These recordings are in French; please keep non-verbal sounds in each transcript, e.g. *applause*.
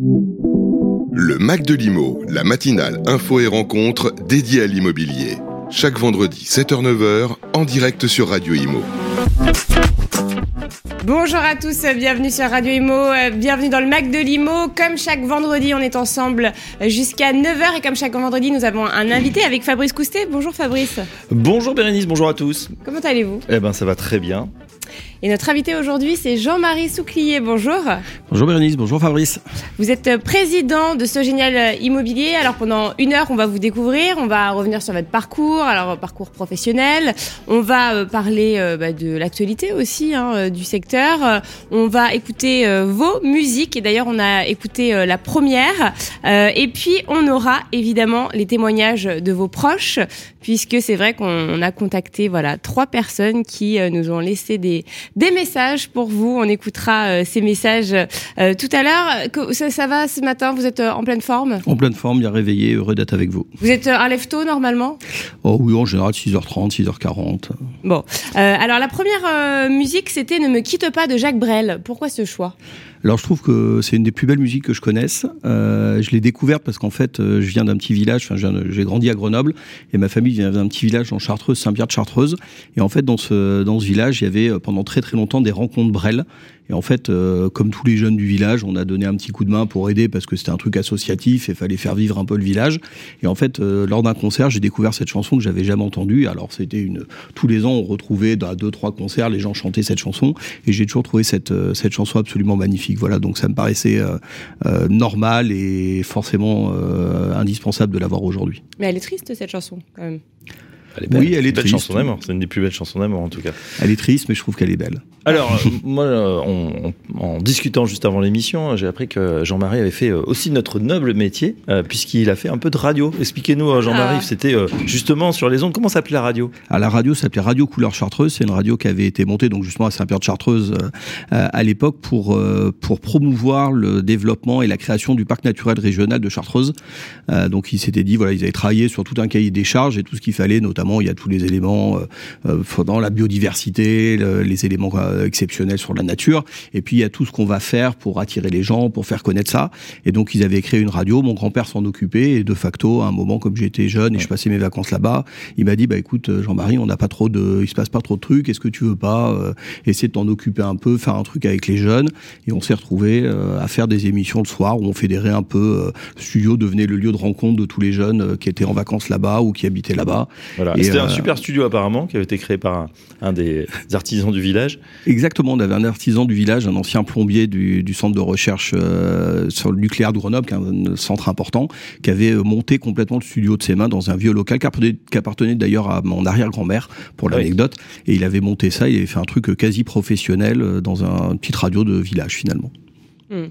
Le Mac de l'Imo, la matinale info et rencontre dédiée à l'immobilier. Chaque vendredi 7h-9h en direct sur Radio Imo. Bonjour à tous, bienvenue sur Radio Imo, euh, bienvenue dans le Mac de l'Imo. Comme chaque vendredi, on est ensemble jusqu'à 9h et comme chaque vendredi, nous avons un invité avec Fabrice Coustet. Bonjour Fabrice. Bonjour Bérénice, bonjour à tous. Comment allez-vous? Eh ben ça va très bien. Et notre invité aujourd'hui, c'est Jean-Marie Souclier. Bonjour. Bonjour Bérénice, bonjour Fabrice. Vous êtes président de ce génial immobilier. Alors pendant une heure, on va vous découvrir, on va revenir sur votre parcours, alors parcours professionnel. On va euh, parler euh, bah, de l'actualité aussi hein, euh, du secteur. On va écouter vos musiques et d'ailleurs on a écouté la première. Et puis on aura évidemment les témoignages de vos proches, puisque c'est vrai qu'on a contacté voilà trois personnes qui nous ont laissé des des messages pour vous. On écoutera euh, ces messages euh, tout à l'heure. Ça, ça, va ce matin? Vous êtes euh, en pleine forme? En pleine forme, bien réveillé, heureux d'être avec vous. Vous êtes un lève tôt normalement? Oh oui, en général 6h30, 6h40. Bon, alors la première musique, c'était Ne me quitte pas de Jacques Brel. Pourquoi ce choix? Alors je trouve que c'est une des plus belles musiques que je connaisse. Euh, je l'ai découverte parce qu'en fait, je viens d'un petit village. Enfin, j'ai grandi à Grenoble et ma famille vient d'un petit village en Chartreuse, Saint-Pierre de Chartreuse. Et en fait, dans ce dans ce village, il y avait pendant très très longtemps des rencontres Brel. Et en fait, euh, comme tous les jeunes du village, on a donné un petit coup de main pour aider parce que c'était un truc associatif et fallait faire vivre un peu le village. Et en fait, euh, lors d'un concert, j'ai découvert cette chanson que j'avais jamais entendue. Alors c'était une tous les ans, on retrouvait dans deux trois concerts, les gens chantaient cette chanson et j'ai toujours trouvé cette euh, cette chanson absolument magnifique. Voilà, donc ça me paraissait normal et forcément indispensable de l'avoir aujourd'hui. Mais elle est triste cette chanson quand même. Oui, elle est triste. C'est une des plus belles chansons d'amour en tout cas. Elle est triste, mais je trouve qu'elle est belle. Alors, euh, *laughs* moi, euh, en discutant juste avant l'émission, j'ai appris que Jean-Marie avait fait euh, aussi notre noble métier, puisqu'il a fait un peu de radio. Expliquez-nous, Jean-Marie, ah. c'était justement sur les ondes. Comment s'appelait la radio? Ah, La radio s'appelait Radio Couleur Chartreuse. C'est une radio qui avait été montée donc justement à Saint-Pierre de Chartreuse à l'époque pour, pour promouvoir le développement et la création du parc naturel régional de Chartreuse. donc, ils s'étaient dit, voilà, ils avaient travaillé sur tout un cahier des charges et tout ce qu'il fallait, notamment, il y a tous les éléments dans la biodiversité, les éléments euh, exceptionnel sur la nature. Et puis il y a tout ce qu'on va faire pour attirer les gens, pour faire connaître ça. Et donc ils avaient créé une radio. Mon grand-père s'en occupait et de facto, à un moment comme j'étais jeune et je passais mes vacances là-bas, il m'a dit bah écoute euh, Jean-Marie, on n'a pas trop de, il se passe pas trop de trucs. Est-ce que tu veux pas euh, essayer de t'en occuper un peu, faire un truc avec les jeunes? Et on s'est retrouvé à faire des émissions le soir où on fédérait un peu. le studio devenait le lieu de rencontre de tous les jeunes qui étaient en vacances là-bas ou qui habitaient là-bas. Voilà. C'était un super studio apparemment qui avait été créé par un, un des artisans du village. Exactement, on avait un artisan du village, un ancien plombier du, centre de recherche euh, sur le nucléaire de Grenoble, qui est un centre important, qui avait euh, monté complètement le studio de ses mains dans un vieux local qui appartenait, d'ailleurs à mon arrière-grand-mère, pour l'anecdote. Et il avait monté ça, il avait fait un truc quasi professionnel euh, dans un, une petite radio de village finalement. Hmm.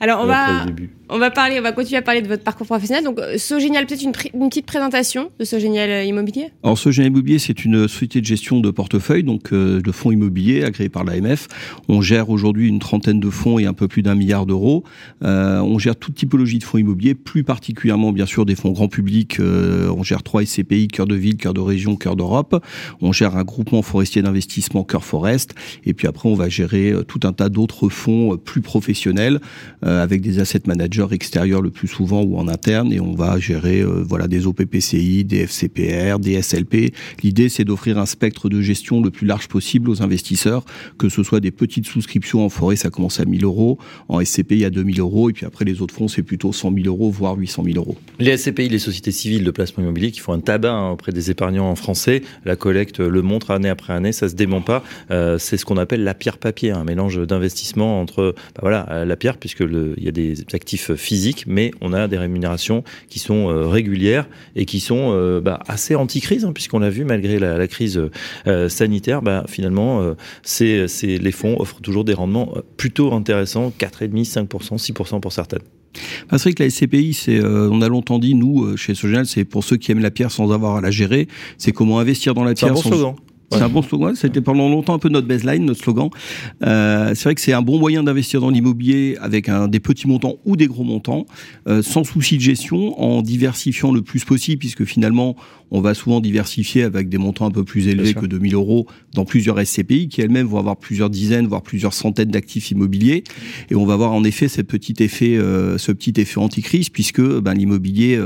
Alors on va, on va parler, on va continuer à parler de votre parcours professionnel. Donc euh, Sogénial, peut-être une, une, petite présentation de Sogénial euh, Immobilier? Alors Sogénial Immobilier, c'est une société de gestion de portefeuille, donc euh, de fonds immobiliers agréés par l'AMF. On gère aujourd'hui une trentaine de fonds et un peu plus d'un milliard d'euros. on gère toute typologie de fonds immobiliers, plus particulièrement bien sûr des fonds grand public. on gère trois SCPI, cœur de ville, cœur de région, cœur d'Europe. On gère un groupement forestier d'investissement, cœur forest. Et puis après, on va gérer tout un tas d'autres fonds plus professionnels avec des asset managers extérieurs le plus souvent ou en interne et on va gérer euh, voilà des OPPCI, des FCPR, des SLP. L'idée c'est d'offrir un spectre de gestion le plus large possible aux investisseurs, que ce soit des petites souscriptions en forêt, ça commence à 1000 euros, en SCPI à 2000 euros et puis après les autres fonds c'est plutôt 100 000 euros voire 800 000 euros. Les SCPI, les sociétés civiles de placement immobilier qui font un tabac hein, auprès des épargnants français, la collecte le montre année après année, ça se dément pas. Euh, c'est ce qu'on appelle la pierre papier, un mélange d'investissement entre bah voilà la pierre, puisque il y a des actifs physiques, mais on a des rémunérations qui sont euh, régulières et qui sont euh, bah, assez anti-crise, hein, puisqu'on l'a vu malgré la, crise euh, sanitaire, bah, finalement, c'est, les fonds offrent toujours des rendements plutôt intéressants, 4,5%, 5%, 6% pour certaines. c'est vrai que la SCPI, c'est, on a longtemps dit, nous, chez Sogel, c'est pour ceux qui aiment la pierre sans avoir à la gérer, c'est comment investir dans la pierre. C'est un bon slogan. C'est un bon slogan. C'était pendant longtemps un peu notre baseline, notre slogan. Euh, c'est vrai que c'est un bon moyen d'investir dans l'immobilier avec un, des petits montants ou des gros montants, euh, sans souci de gestion, en diversifiant le plus possible, puisque finalement, on va souvent diversifier avec des montants un peu plus élevés que 2000 euros dans plusieurs SCPI qui elles-mêmes vont avoir plusieurs dizaines, voire plusieurs centaines d'actifs immobiliers. Et on va voir en effet ce petit effet, euh, ce petit effet anticrise, puisque ben, l'immobilier,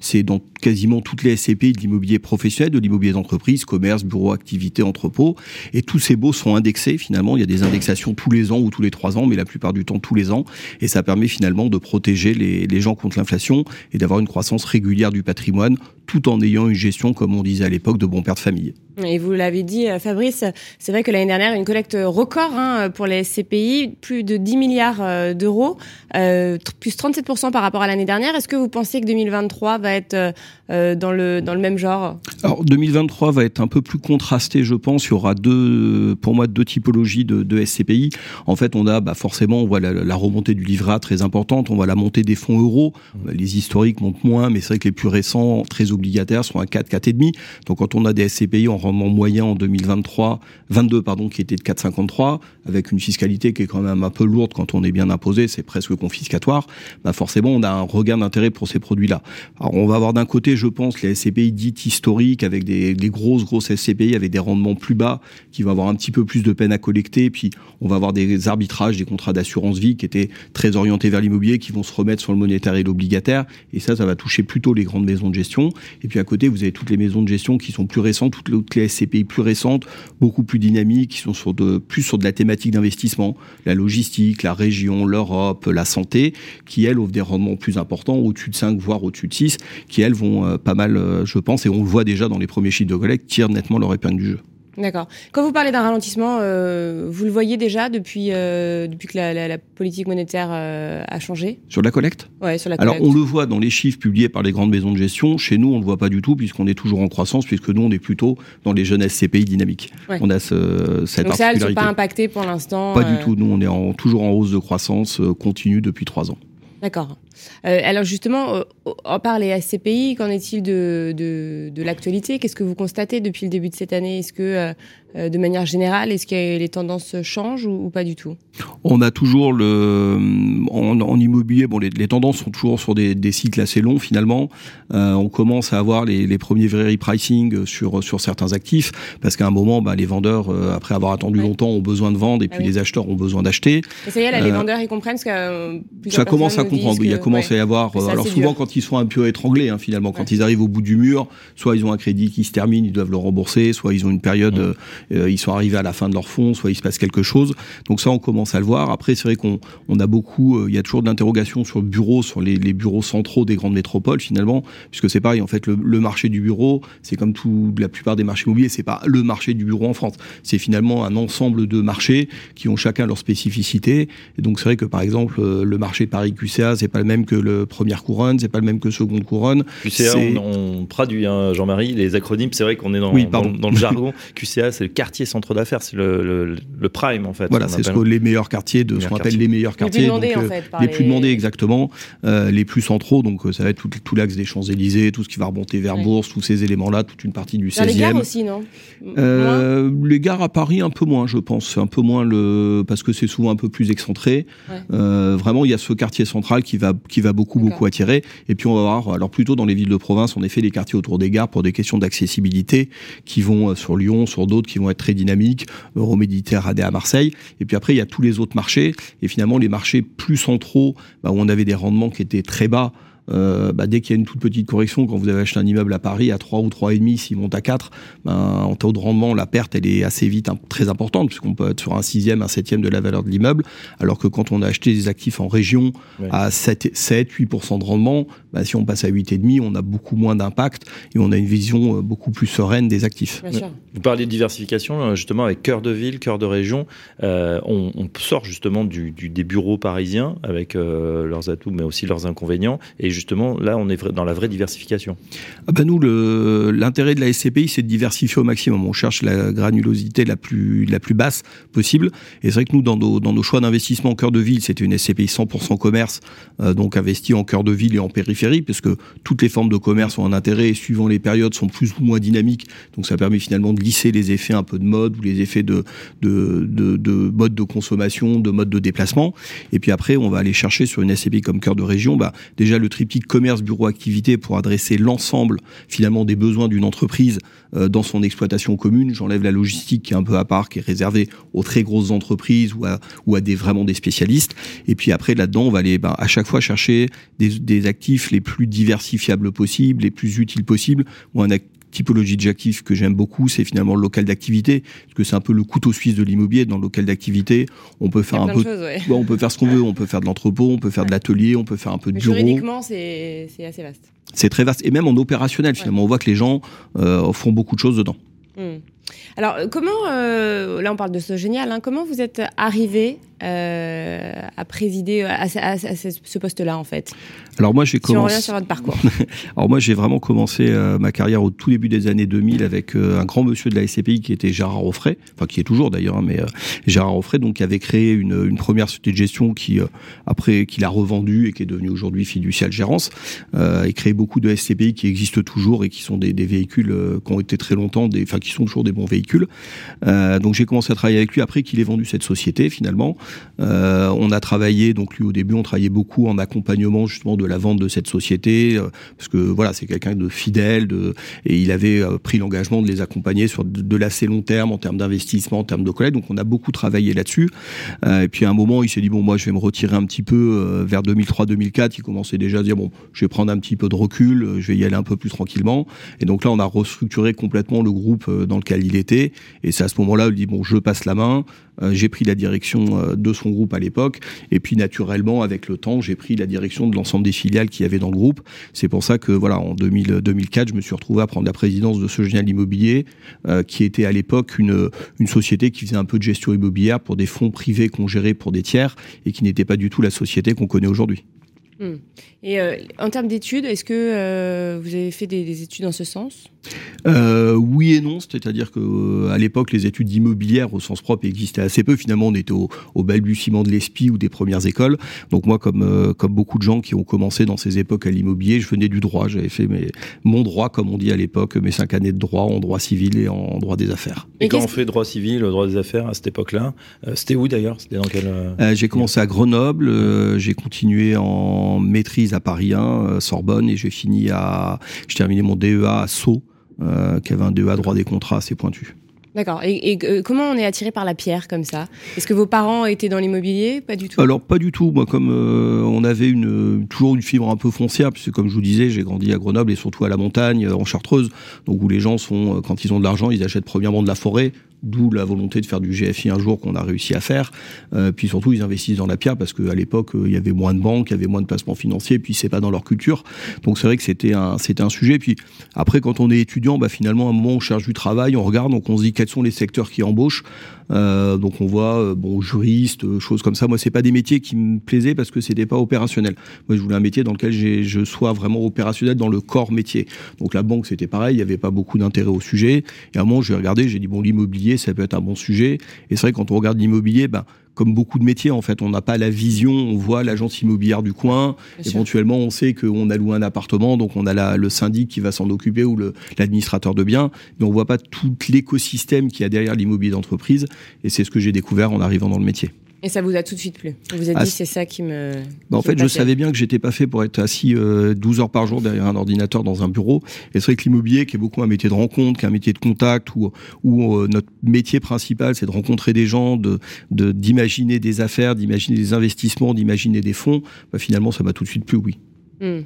c'est dans quasiment toutes les SCPI de l'immobilier professionnel, de l'immobilier d'entreprise, commerce, bureau, activité, Et tous ces baux sont indexés finalement. Il y a des indexations tous les ans ou tous les trois ans, mais la plupart du temps tous les ans. Et ça permet finalement de protéger les gens contre l'inflation et d'avoir une croissance régulière du patrimoine tout en ayant une gestion, comme on disait à l'époque, de bon père de famille. Et vous l'avez dit, euh, Fabrice, c'est vrai que l'année dernière, une collecte record hein, pour les SCPI, plus de 10 milliards euh, d'euros, euh, plus 37% par rapport à l'année dernière. Est-ce que vous pensez que 2023 va être euh, dans, le, dans le même genre? Alors 2023 va être un peu plus contrasté, je pense. Il y aura deux, pour moi, deux typologies de, de SCPI. En fait, on a bah, forcément, on voit la, la remontée du livret très importante. On voit la montée des fonds euros. Les historiques montent moins, mais c'est vrai que les plus récents, très obligataires, sont à 4, 4,5. Donc quand on a des SCPI en rendement moyen en 2023, 22 pardon, qui était de 4,53, avec une fiscalité qui est quand même un peu lourde quand on est bien imposé, c'est presque confiscatoire. Bah forcément, on a un regain d'intérêt pour ces produits-là. Alors on va avoir d'un côté, je pense, les SCPI dites historiques avec des, des, grosses grosses SCPI avec des rendements plus bas, qui vont avoir un petit peu plus de peine à collecter. Puis on va avoir des arbitrages, des contrats d'assurance vie qui étaient très orientés vers l'immobilier, qui vont se remettre sur le monétaire et l'obligataire. Et ça, ça va toucher plutôt les grandes maisons de gestion. Et puis à côté, vous avez toutes les maisons de gestion qui sont plus récentes, toutes les SCPI plus récentes, beaucoup plus dynamiques, qui sont plus sur de la thématique d'investissement, la logistique, la région, l'Europe, la santé, qui elles offrent des rendements plus importants, au-dessus de 5, voire au-dessus de 6, qui elles vont euh, pas mal, euh, je pense, et on le voit déjà dans les premiers chiffres de collecte, tirent nettement leur épingle du jeu. D'accord. Quand vous parlez d'un ralentissement, euh, vous le voyez déjà depuis, euh, depuis que la, la, la politique monétaire euh, a changé? Sur la collecte? Ouais, sur la collecte. Alors on le voit dans les chiffres publiés par les grandes maisons de gestion. Chez nous, on ne le voit pas du tout puisqu'on est toujours en croissance, puisque nous, on est plutôt dans les jeunes SCPI dynamiques. Ouais. On a ce, cette Donc ça, elles ne sont pas impactées pour l'instant Pas euh, du tout. Nous, on est en, toujours en hausse de croissance euh, continue depuis trois ans. D'accord. Euh, alors justement, euh, en part les SCPI, qu'en est-il de, de, de l'actualité? Qu'est-ce que vous constatez depuis le début de cette année? Est-ce que, euh, euh, de manière générale, est-ce que les tendances changent ou, ou pas du tout? On a toujours le en, en immobilier. Bon, les, les, tendances sont toujours sur des, des cycles assez longs finalement. Euh, on commence à avoir les, les, premiers vrais repricing sur sur certains actifs parce qu'à un moment, bah, les vendeurs, euh, après avoir attendu ouais. longtemps, ont besoin de vendre et puis ah oui. les acheteurs ont besoin d'acheter. Et ça y est, là, les vendeurs ils comprennent ce que ça commence à comprendre. Oui, il y a commencé ouais, à y avoir. alors souvent, dur. quand ils sont un peu étranglés, hein, finalement, quand ils arrivent au bout du mur, soit ils ont un crédit qui se termine, ils doivent le rembourser, soit ils ont une période, euh, ils sont arrivés à la fin de leur fonds, soit il se passe quelque chose. Donc ça, on commence à le voir. Après, c'est vrai qu'on on a beaucoup, euh, il y a toujours de l'interrogation sur le bureau, sur les, les, bureaux centraux des grandes métropoles, finalement, puisque c'est pareil. En fait, le, le marché du bureau, c'est comme tout, la plupart des marchés immobiliers, c'est pas le marché du bureau en France. C'est finalement un ensemble de marchés qui ont chacun leur spécificité. Et donc c'est vrai que par exemple, euh, le marché Paris QCA, c'est pas le même que le première couronne, c'est pas le même que seconde couronne. QCA, on, on, traduit, hein, Jean-Marie, les acronymes, c'est vrai qu'on est dans, oui, dans, dans, le jargon. *laughs* QCA, c'est le quartier centre d'affaires, c'est le, le, le, prime en fait. Voilà, c'est ce que les meilleurs quartiers de ce qu'on appelle les meilleurs quartiers. Les plus demandés, donc, en fait, les plus demandés exactement, euh, les plus centraux, donc ça va être tout, tout l'axe des Champs-Élysées, tout ce qui va remonter vers. Bourse, tous ces éléments-là, toute une partie du 16e. Les gares aussi, non? Euh, Les gares à Paris, un peu moins, je pense. Un peu moins le parce que c'est souvent un peu plus excentré. Ouais. Euh, vraiment, il y a ce quartier central qui va qui va beaucoup beaucoup attirer. Et puis on va voir, alors plutôt dans les villes de province, en effet, les quartiers autour des gares pour des questions d'accessibilité qui vont euh, sur Lyon, sur d'autres qui vont être très dynamiques, Euroméditerranée à Marseille. Et puis après, il y a tous les autres marchés. Et finalement, les marchés plus centraux, bah, où on avait des rendements qui étaient très bas, euh, bah, dès qu'il y a une toute petite correction, quand vous avez acheté un immeuble à Paris à 3 ou 3,5, s'il monte à 4, ben, en taux de rendement, la perte, elle est assez vite hein, très importante, puisqu'on peut être sur un sixième, un septième de la valeur de l'immeuble, alors que quand on a acheté des actifs en région ouais. à 7, 7 8% de rendement, ben, si on passe à 8,5, on a beaucoup moins d'impact et on a une vision euh, beaucoup plus sereine des actifs. Vous parlez de diversification, euh, justement, avec cœur de ville, cœur de région. Euh, on, on, sort justement du, du, des bureaux parisiens avec euh, leurs atouts, mais aussi leurs inconvénients. Et justement, là, on est dans la vraie diversification. Ah ben nous, l'intérêt de la SCPI, c'est de diversifier au maximum. On cherche la granulosité la plus, la plus basse possible. Et c'est vrai que nous, dans nos, dans nos choix d'investissement en cœur de ville, c'était une SCPI 100% commerce, euh, donc investie en cœur de ville et en périphérie terrible parce que toutes les formes de commerce ont un intérêt et suivant les périodes sont plus ou moins dynamiques. Donc ça permet finalement de lisser les effets un peu de mode ou les effets de, de, de, de mode de consommation, de mode de déplacement. Et puis après, on va aller chercher sur une SCPI comme cœur de région, bah, déjà le triptyque commerce, bureau, activité pour adresser l'ensemble finalement des besoins d'une entreprise euh, dans son exploitation commune. J'enlève la logistique qui est un peu à part, qui est réservée aux très grosses entreprises ou à, ou à des vraiment des spécialistes. Et puis après là-dedans, on va aller bah, à chaque fois chercher des, des actifs les plus diversifiables possibles, les plus utiles possibles, ou un typologie d'actifs que j'aime beaucoup, c'est finalement le local d'activité, parce que c'est un peu le couteau suisse de l'immobilier. Dans le local d'activité, on peut faire un peu, choses, ouais. on peut faire ce qu'on veut, on peut faire de l'entrepôt, on peut faire de l'atelier, on peut faire un peu de Mais bureau. Juridiquement, c'est c'est assez vaste. C'est très vaste et même en opérationnel finalement, on voit que les gens euh, font beaucoup de choses dedans. Hmm. Alors, euh, comment, euh, là on parle de ce génial, hein, comment vous êtes arrivé euh, à présider à, à- à- à ce poste-là en fait Alors moi j'ai Si on commencé. sur votre parcours. *laughs* Alors moi j'ai vraiment commencé euh, ma carrière au tout début des années 2000 avec euh, un grand monsieur de la SCPI qui était Gérard Offray, enfin qui est toujours d'ailleurs, hein, mais Gérard Offray donc qui avait créé une, une première société de gestion qui après qu'il a revendue et qui est devenue aujourd'hui fiducial gérance et créé beaucoup de SCPI qui existent toujours et qui sont des, des véhicules qui ont été très longtemps, des, enfin qui sont toujours des bons véhicules. Donc j'ai commencé à travailler avec lui après qu'il ait vendu cette société finalement. Euh, on a travaillé donc lui au début on travaillait beaucoup en accompagnement justement de la vente de cette société euh, parce que voilà c'est quelqu'un de fidèle de, et il avait euh, pris l'engagement de les accompagner sur de, l'assez long terme en termes d'investissement en termes de collègues donc on a beaucoup travaillé là-dessus. Et puis à un moment il s'est dit bon moi je vais me retirer un petit peu vers 2003-2004 il commençait déjà à dire bon je vais prendre un petit peu de recul je vais y aller un peu plus tranquillement. Et donc là on a restructuré complètement le groupe dans lequel il était. Et c'est à ce moment-là il dit bon je passe la main j'ai pris la direction euh, de son groupe à l'époque et puis naturellement avec le temps j'ai pris la direction de l'ensemble des filiales qu'il y avait dans le groupe c'est pour ça que voilà en 2000, 2004 je me suis retrouvé à prendre la présidence de ce génial immobilier euh, qui était à l'époque une, une société qui faisait un peu de gestion immobilière pour des fonds privés qu'on gérait pour des tiers et qui n'était pas du tout la société qu'on connaît aujourd'hui. Hmm. Et euh, en termes d'études, est-ce que euh, vous avez fait des, des études dans ce sens? Euh, oui et non, c'est-à-dire que euh, à l'époque les études immobilières au sens propre existaient assez peu. Finalement, on était au, au balbutiement de l'ESPI ou des premières écoles. Donc moi, comme euh, comme beaucoup de gens qui ont commencé dans ces époques à l'immobilier, je venais du droit. J'avais fait mes, mon droit, comme on dit à l'époque, mes cinq années de droit en droit civil et en droit des affaires. Et Et quand on fait droit civil, droit des affaires à cette époque-là, euh, c'était où d'ailleurs? C'était dans quel j'ai commencé à Grenoble, euh, j'ai continué en maîtrise à Paris 1, euh, Sorbonne, et j'ai fini à, j'ai terminé mon DEA à Sceaux, euh, qui avait un DEA droit des contrats assez pointu. D'accord. Et, et, euh, comment on est attiré par la pierre comme ça? Est-ce que vos parents étaient dans l'immobilier? Pas du tout. Alors pas du tout. Moi, comme euh, on avait une toujours une fibre un peu foncière, puisque comme je vous disais, j'ai grandi à Grenoble et surtout à la montagne, en Chartreuse, donc où les gens sont, quand ils ont de l'argent, ils achètent premièrement de la forêt. D'où la volonté de faire du GFI un jour qu'on a réussi à faire. Euh, puis surtout, ils investissent dans la pierre parce qu'à l'époque, euh, il y avait moins de banques, il y avait moins de placements financiers. Puis c'est pas dans leur culture. Donc c'est vrai que c'était un, sujet. Puis après, quand on est étudiant, bah finalement, à un moment, on cherche du travail, on regarde, donc on se dit quels sont les secteurs qui embauchent? Euh, donc on voit euh, bon juriste, euh, choses comme ça. Moi, c'est pas des métiers qui me plaisaient parce que c'était pas opérationnel. Moi, je voulais un métier dans lequel je sois vraiment opérationnel dans le corps métier. Donc la banque, c'était pareil. Il y avait pas beaucoup d'intérêt au sujet. Et à un moment, j'ai regardé, j'ai dit bon, l'immobilier, ça peut être un bon sujet. Et c'est vrai quand on regarde l'immobilier, ben comme beaucoup de métiers, en fait, on n'a pas la vision. On voit l'agence immobilière du coin. Bien sûr. Éventuellement, on sait qu'on a loué un appartement, donc on a la- le syndic qui va s'en occuper ou l'administrateur de biens, mais on voit pas tout l'écosystème qu'il y a derrière l'immobilier d'entreprise. Et c'est ce que j'ai découvert en arrivant dans le métier. Et ça vous a tout de suite plu Vous vous êtes Ah, dit c'est ça qui me. Bah, en qui me fait, je savais bien que j'étais pas fait pour être assis euh, 12 heures par jour derrière un ordinateur dans un bureau. Et c'est vrai que l'immobilier, qui est beaucoup un métier de rencontre, qui est un métier de contact, où, où euh, notre métier principal, c'est de rencontrer des gens, de de- d'imaginer des affaires, d'imaginer des investissements, d'imaginer des fonds. Bah, finalement, ça m'a tout de suite plu, oui. Hmm.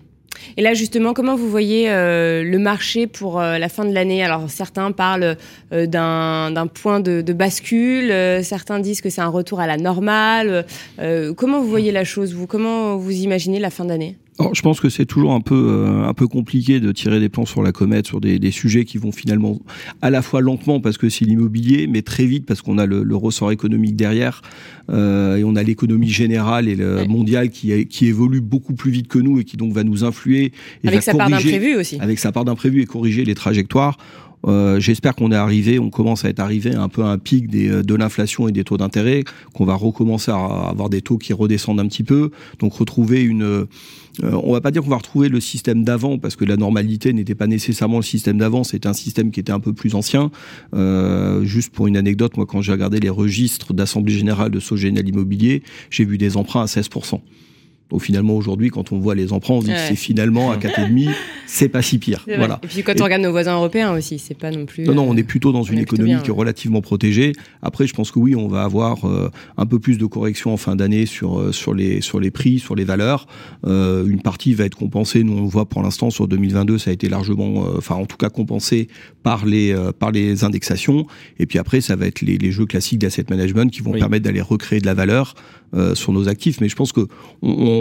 Et là, justement, comment vous voyez euh, le marché pour euh, la fin de l'année? Alors, certains parlent euh, d'un point de, de bascule, euh, certains disent que c'est un retour à la normale. Euh, comment vous voyez la chose, vous? Comment vous imaginez la fin d'année? Alors, je pense que c'est toujours un peu euh, un peu compliqué de tirer des plans sur la comète sur des, des sujets qui vont finalement à la fois lentement parce que c'est l'immobilier, mais très vite parce qu'on a le, le ressort économique derrière euh, et on a l'économie générale et le Ouais. mondiale qui qui évolue beaucoup plus vite que nous et qui donc va nous influer et Avec sa part d'imprévu aussi. avec sa part d'imprévu et corriger les trajectoires. Euh, J'espère qu'on est arrivé, on commence à être arrivé un peu un pic des, de l'inflation et des taux d'intérêt, qu'on va recommencer à avoir des taux qui redescendent un petit peu, donc retrouver une. Euh, on va pas dire qu'on va retrouver le système d'avant parce que la normalité n'était pas nécessairement le système d'avant, c'était un système qui était un peu plus ancien. Euh, juste pour une anecdote, moi quand j'ai regardé les registres d'assemblée générale de Sogénial Immobilier, j'ai vu des emprunts à 16 donc finalement aujourd'hui, quand on voit les emprunts, on se dit que c'est finalement à 4,5, c'est pas si pire. Voilà. Et puis quand on regarde nos voisins européens aussi, c'est pas non plus. Non, non, on est plutôt dans une économie qui est relativement protégée. Après, je pense que oui, on va avoir euh, un peu plus de correction en fin d'année sur euh, sur les sur les prix, sur les valeurs. Euh, une partie va être compensée. Nous, on le voit pour l'instant sur 2022, ça a été largement, euh, enfin en tout cas compensé par les par les indexations. Et puis après, ça va être les, les jeux classiques d'asset management qui vont permettre d'aller recréer de la valeur sur nos actifs. Mais je pense que on on,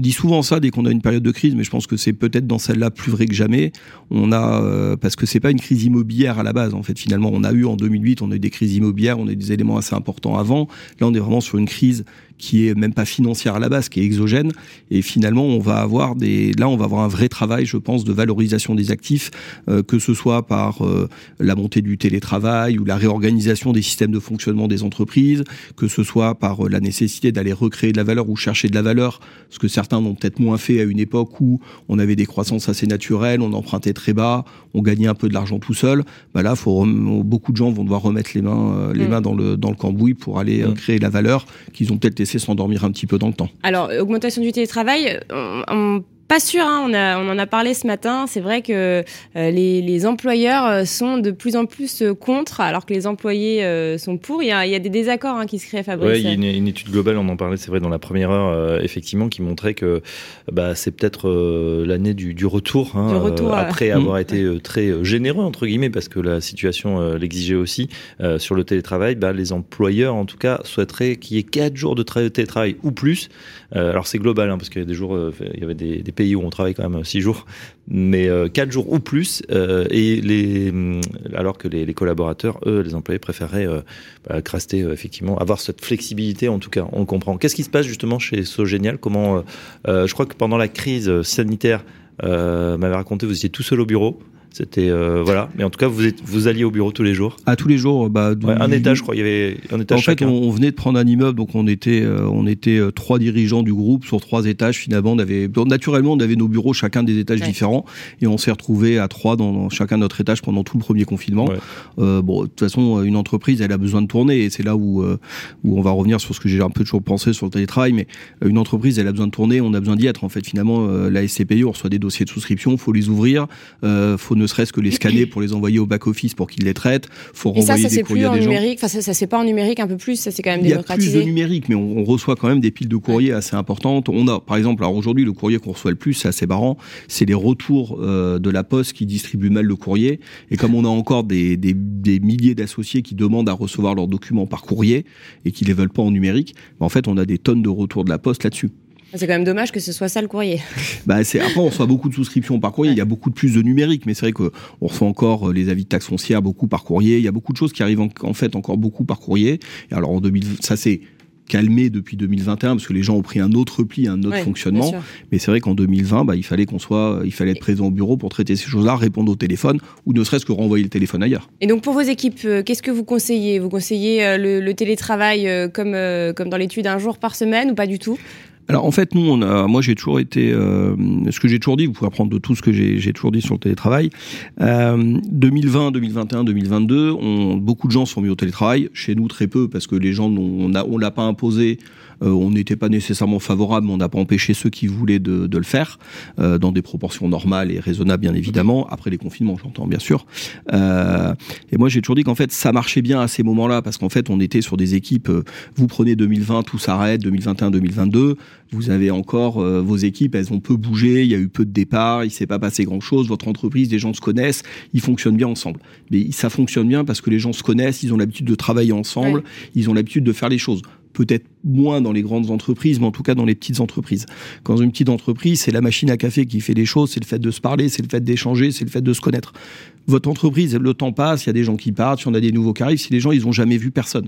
dit souvent ça dès qu'on a une période de crise, mais je pense que c'est peut-être dans celle-là plus vrai que jamais. On a euh, parce que c'est pas une crise immobilière à la base en fait. Finalement, on a eu en 2008, on a eu des crises immobilières, on a eu des éléments assez importants avant. Là, on est vraiment sur une crise qui est même pas financière à la base, qui est exogène. Et finalement, on va avoir des, là, on va avoir un vrai travail, je pense, de valorisation des actifs, euh, que ce soit par euh, la montée du télétravail ou la réorganisation des systèmes de fonctionnement des entreprises, que ce soit par euh, la nécessité d'aller recréer de la valeur ou chercher de la valeur, ce que certains ont peut-être moins fait à une époque où on avait des croissances assez naturelles, on empruntait très bas, on gagnait un peu de l'argent tout seul. Bah là, faut beaucoup de gens vont devoir remettre les mains, les mm. mains dans le dans le cambouis pour aller mm. créer la valeur qu'ils ont peut-être s'endormir un petit peu dans le temps. Alors, augmentation du télétravail, on, pas sûr, hein, on, a, on en a parlé ce matin. C'est vrai que euh, les, les, employeurs euh, sont de plus en plus euh, contre, alors que les employés sont pour. Il y a, il y a des désaccords hein, qui se créent, Fabrice. Oui, il y a une, une, étude globale, on en parlait, c'est vrai, dans la première heure, effectivement, qui montrait que bah, c'est peut-être l'année du, du, retour, hein, du retour après avoir été très généreux, entre guillemets, parce que la situation l'exigeait aussi, sur le télétravail. Bah, les employeurs, en tout cas, souhaiteraient qu'il y ait 4 jours de télétravail ou plus. alors c'est global, hein, parce qu'il y a des jours, il y avait des, des où on travaille quand même 6 jours, mais 4 euh, jours ou plus, euh, et mm, alors que les, collaborateurs, eux, les employés préféraient euh, bah, rester effectivement, avoir cette flexibilité, en tout cas, on comprend. Qu'est-ce qui se passe justement chez SoGenial Comment, je crois que pendant la crise sanitaire, m'avait raconté, vous étiez tout seul au bureau. C'était euh, voilà, mais en tout cas vous êtes, vous alliez au bureau tous les jours. À tous les jours, bah un étage, je crois. Il y avait un étage. En fait, on, venait de prendre un immeuble, donc on était euh, on était euh, trois dirigeants du groupe sur trois étages. Finalement, on avait naturellement on avait nos bureaux chacun des étages différents et on s'est retrouvés à trois dans, chacun notre étage pendant tout le premier confinement. bon, de toute façon, une entreprise, elle a besoin de tourner et c'est là où où on va revenir sur ce que j'ai un peu toujours pensé sur le télétravail. Mais une entreprise, elle a besoin de tourner, on a besoin d'y être. En fait, finalement, la SCPI, on reçoit des dossiers de souscription, faut les ouvrir, faut ne serait-ce que les scanner pour les envoyer au back-office pour qu'ils les traitent. Faut renvoyer ça, ça c'est plus en numérique. Enfin, ça, ça c'est pas en numérique un peu plus. Ça, c'est quand même démocratisé. Il y a plus de numérique, mais on, reçoit quand même des piles de courrier assez importantes. On a, par exemple, alors aujourd'hui, le courrier qu'on reçoit le plus, c'est assez barrant. C'est les retours euh, de la poste qui distribue mal le courrier. Et comme on a encore des, des, des milliers d'associés qui demandent à recevoir leurs documents par courrier et qui les veulent pas en numérique, en fait, on a des tonnes de retours de la poste là-dessus. C'est quand même dommage que ce soit ça le courrier. *laughs* bah c'est après on reçoit beaucoup de souscriptions par courrier, il y a beaucoup de plus de numérique, mais c'est vrai que on reçoit encore euh, les avis de taxes foncières beaucoup par courrier. Il y a beaucoup de choses qui arrivent en, fait encore beaucoup par courrier. Et alors en 2000, ça c'est calmé depuis 2021 parce que les gens ont pris un autre pli, un autre fonctionnement. Mais c'est vrai qu'en 2020, bah, il fallait qu'on soit, il fallait être présent au bureau pour traiter ces choses-là, répondre au téléphone ou ne serait-ce que renvoyer le téléphone ailleurs. Et donc pour vos équipes, euh, qu'est-ce que vous conseillez? Vous conseillez euh, le, le, télétravail comme comme dans l'étude un jour par semaine ou pas du tout? Alors en fait, nous, on a, moi j'ai toujours été, euh, ce que j'ai toujours dit, vous pouvez apprendre de tout ce que j'ai toujours dit sur le télétravail. Euh, 2020, 2021, 2022, on, beaucoup de gens sont mis au télétravail. Chez nous, très peu, parce que les gens, on, on l'a pas imposé on n'était pas nécessairement favorable, mais on n'a pas empêché ceux qui voulaient de, le faire euh, dans des proportions normales et raisonnables, bien évidemment. Après les confinements, j'entends bien sûr. Euh, et moi, j'ai toujours dit qu'en fait, ça marchait bien à ces moments-là parce qu'en fait, on était sur des équipes. vous prenez 2020, tout s'arrête. 2021, 2022, vous avez encore vos équipes, elles ont peu bougé. Il y a eu peu de départs. Il s'est pas passé grand-chose. Votre entreprise, les gens se connaissent. Ils fonctionnent bien ensemble. Mais ça fonctionne bien parce que les gens se connaissent. Ils ont l'habitude de travailler ensemble. Ils ont l'habitude de faire les choses peut-être moins dans les grandes entreprises, mais en tout cas dans les petites entreprises. Quand une petite entreprise, c'est la machine à café qui fait les choses, c'est le fait de se parler, c'est le fait d'échanger, c'est le fait de se connaître. Votre entreprise, le temps passe, il y a des gens qui partent, y en a des nouveaux qui arrivent, si les gens, ils ont jamais vu personne.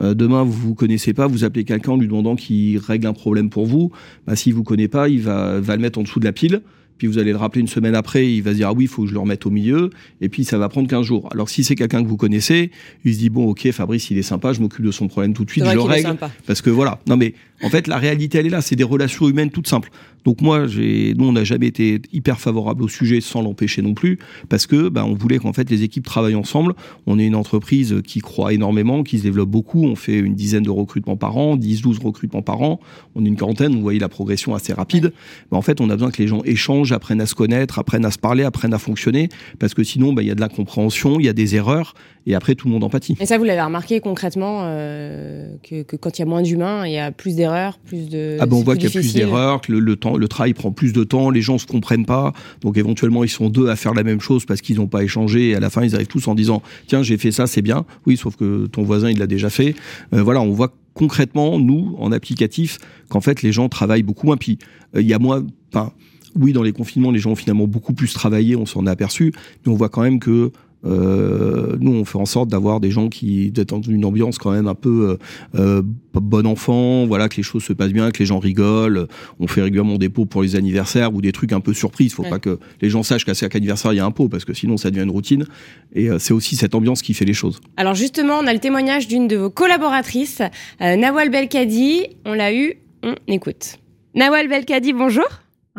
Euh, demain, vous vous connaissez pas, vous appelez quelqu'un en lui demandant qu'il règle un problème pour vous. Bah, s'il vous connaît pas, il va, va le mettre en dessous de la pile puis vous allez le rappeler une semaine après, il va se dire ah oui, il faut que je le remette au milieu, et puis ça va prendre 15 jours. Alors si c'est quelqu'un que vous connaissez, il se dit bon ok, Fabrice il est sympa, je m'occupe de son problème tout de suite, je le règle, parce que voilà. Non mais en fait la réalité elle est là, c'est des relations humaines toutes simples. Donc moi, j'ai, nous, on n'a jamais été hyper favorable au sujet sans l'empêcher non plus, parce que bah, on voulait qu'en fait les équipes travaillent ensemble. On est une entreprise qui croit énormément, qui se développe beaucoup. On fait une dizaine de recrutements par an, 10, 12 recrutements par an. On est une quarantaine. Vous voyez la progression assez rapide. Mais en fait, on a besoin que les gens échangent, apprennent à se connaître, apprennent à se parler, apprennent à fonctionner, parce que sinon, bah, il y a de l'incompréhension, il y a des erreurs, et après tout le monde empathie. Et ça, vous l'avez remarqué concrètement euh, que, que, quand il y a moins d'humains, il y a plus d'erreurs, plus de. Ah ben on voit qu'il y a plus d'erreurs, que le, le, temps, le travail prend plus de temps, les gens se comprennent pas, donc éventuellement ils sont deux à faire la même chose parce qu'ils n'ont pas échangé et à la fin ils arrivent tous en disant tiens j'ai fait ça c'est bien, oui sauf que ton voisin il l'a déjà fait. Euh, voilà on voit concrètement nous en applicatif qu'en fait les gens travaillent beaucoup moins. Puis euh, il y a moins, enfin oui dans les confinements les gens ont finalement beaucoup plus travaillé, on s'en est aperçu, mais on voit quand même que euh, nous, on fait en sorte d'avoir des gens qui d'être dans une ambiance quand même un peu euh, bon enfant, voilà, que les choses se passent bien, que les gens rigolent. On fait régulièrement des pots pour les anniversaires ou des trucs un peu surprises. Faut ouais. pas que les gens sachent qu'à chaque anniversaire il y a un pot parce que sinon ça devient une routine. Et euh, c'est aussi cette ambiance qui fait les choses. Alors justement, on a le témoignage d'une de vos collaboratrices, euh, Nawal Belkadi. On l'a eu, on écoute. Nawal Belkadi, bonjour.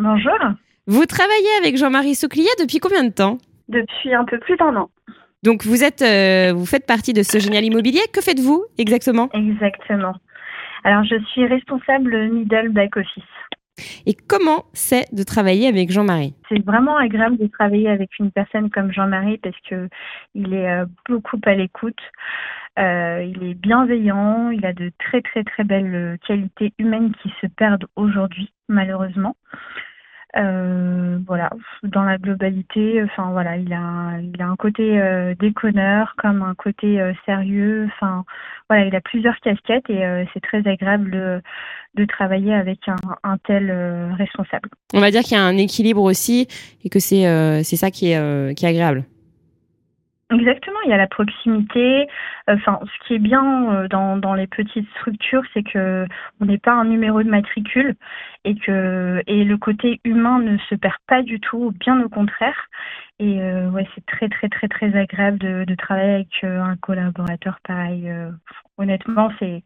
Bonjour. Vous travaillez avec Jean-Marie Souclier depuis combien de temps? Depuis un peu plus d'un an. Donc vous êtes, euh, vous faites partie de ce génial immobilier. Que faites-vous exactement? Exactement. Alors je suis responsable middle back office. Et comment c'est de travailler avec Jean-Marie? C'est vraiment agréable de travailler avec une personne comme Jean-Marie parce que il est euh, beaucoup à l'écoute. Euh, il est bienveillant, il a de très très très belles qualités humaines qui se perdent aujourd'hui malheureusement. Euh, voilà, dans la globalité, enfin voilà, il a, il a un côté euh, déconneur comme un côté euh, sérieux. Enfin voilà, il a plusieurs casquettes et euh, c'est très agréable de, de, travailler avec un, un tel euh, responsable. On va dire qu'il y a un équilibre aussi et que c'est c'est ça qui est qui est agréable. Exactement, il y a la proximité. Enfin, ce qui est bien euh, dans, les petites structures, c'est que on n'est pas un numéro de matricule et que et le côté humain ne se perd pas du tout, bien au contraire. Et euh, ouais, c'est très très très très agréable de, travailler avec euh, un collaborateur pareil. Honnêtement, c'est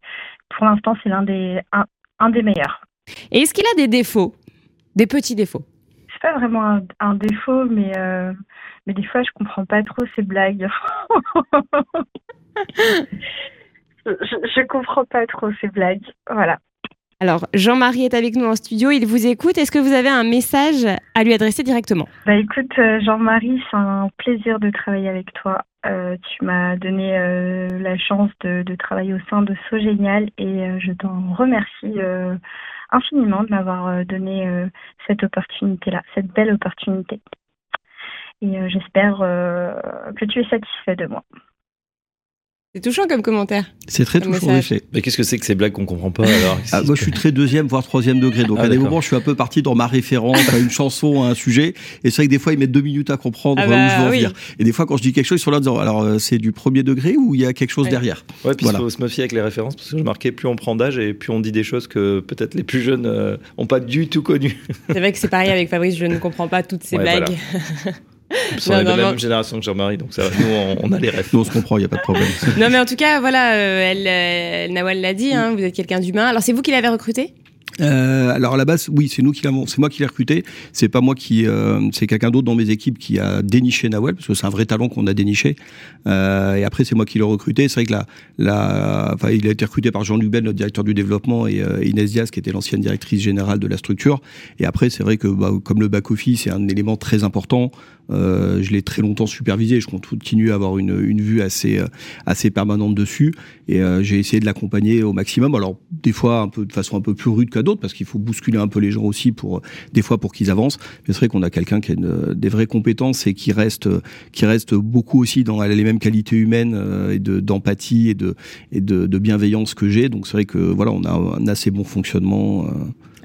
pour l'instant c'est l'un des un, des meilleurs. Et est-ce qu'il a des défauts, des petits défauts? C'est pas vraiment un, un défaut, mais mais des fois je comprends pas trop ces blagues. *laughs* je, je comprends pas trop ces blagues. Voilà. Alors, Jean-Marie est avec nous en studio, il vous écoute. Est-ce que vous avez un message à lui adresser directement? Bah écoute, Jean-Marie, c'est un plaisir de travailler avec toi. Euh, tu m'as donné euh, la chance de, de, travailler au sein de So Génial et euh, je t'en remercie infiniment de m'avoir donné cette opportunité-là, cette belle opportunité et euh, j'espère euh, que tu es satisfait de moi. C'est touchant comme commentaire. C'est très touchant, en effet. Mais qu'est-ce que c'est que ces blagues qu'on comprend pas alors? Ah, Moi, je suis très deuxième, voire troisième degré. Donc, ah, à des moments, je suis un peu parti dans ma référence à une chanson, à un sujet. Et c'est vrai que des fois, ils mettent deux minutes à comprendre ah bah, où je veux en oui. venir. Et des fois, quand je dis quelque chose, ils sont là en disant alors, euh, c'est du premier degré ou il y a quelque chose ouais. derrière? Ouais, puis il voilà. faut se méfier avec les références parce que je marquais plus on prend d'âge et plus on dit des choses que peut-être les plus jeunes euh, ont pas du tout connues. C'est vrai que c'est pareil *laughs* avec Fabrice, je ne comprends pas toutes ces ouais, blagues. Voilà. *laughs* On est de la même génération que Jean-Marie, donc ça, nous, on, on, a les rêves. Nous, on se comprend, il n'y a pas de problème. *laughs* non, mais en tout cas, voilà, euh, elle, euh, Nawal l'a dit, hein, vous êtes quelqu'un d'humain. Alors, c'est vous qui l'avez recruté? Euh, alors à la base, oui, c'est nous qui l'avons, c'est moi qui l'ai recruté. C'est pas moi qui, euh, c'est quelqu'un d'autre dans mes équipes qui a déniché Nawel parce que c'est un vrai talent qu'on a déniché. Euh, et après, c'est moi qui l'ai recruté. C'est vrai que la, la, enfin, il a été recruté par Jean Lubel, notre directeur du développement, et euh, Inès Diaz, qui était l'ancienne directrice générale de la structure. Et après, c'est vrai que bah, comme le back office, c'est un élément très important. Euh, je l'ai très longtemps supervisé. Je continue à avoir une, une vue assez, assez permanente dessus. Et j'ai essayé de l'accompagner au maximum. Alors des fois, un peu de façon un peu plus rude qu'à d'autres parce qu'il faut bousculer un peu les gens aussi pour des fois pour qu'ils avancent. Mais c'est vrai qu'on a quelqu'un qui a une, des vraies compétences et qui reste qui reste beaucoup aussi dans les mêmes qualités humaines et de d'empathie et de et de, de bienveillance que j'ai. Donc c'est vrai que voilà, on a un assez bon fonctionnement.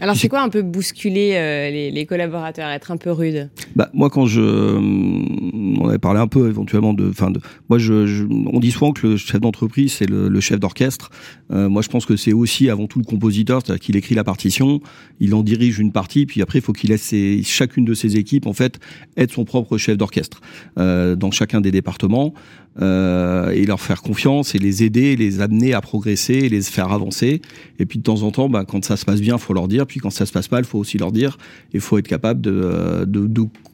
Alors c'est quoi un peu bousculer euh, les, les, collaborateurs, être un peu rude? Bah, moi, quand je, on avait parlé un peu éventuellement de, enfin, de, moi, je, on dit souvent que le chef d'entreprise c'est le, le, chef d'orchestre. Euh, moi, je pense que c'est aussi avant tout le compositeur, c'est-à-dire qu'il écrit la partition, il en dirige une partie, puis après, il faut qu'il laisse ses, chacune de ses équipes en fait être son propre chef d'orchestre euh, dans chacun des départements euh, et leur faire confiance et les aider, les amener à progresser, les faire avancer. Et puis de temps en temps, bah, quand ça se passe bien, faut leur dire. Puis quand ça se passe mal, faut aussi leur dire. Il faut être capable de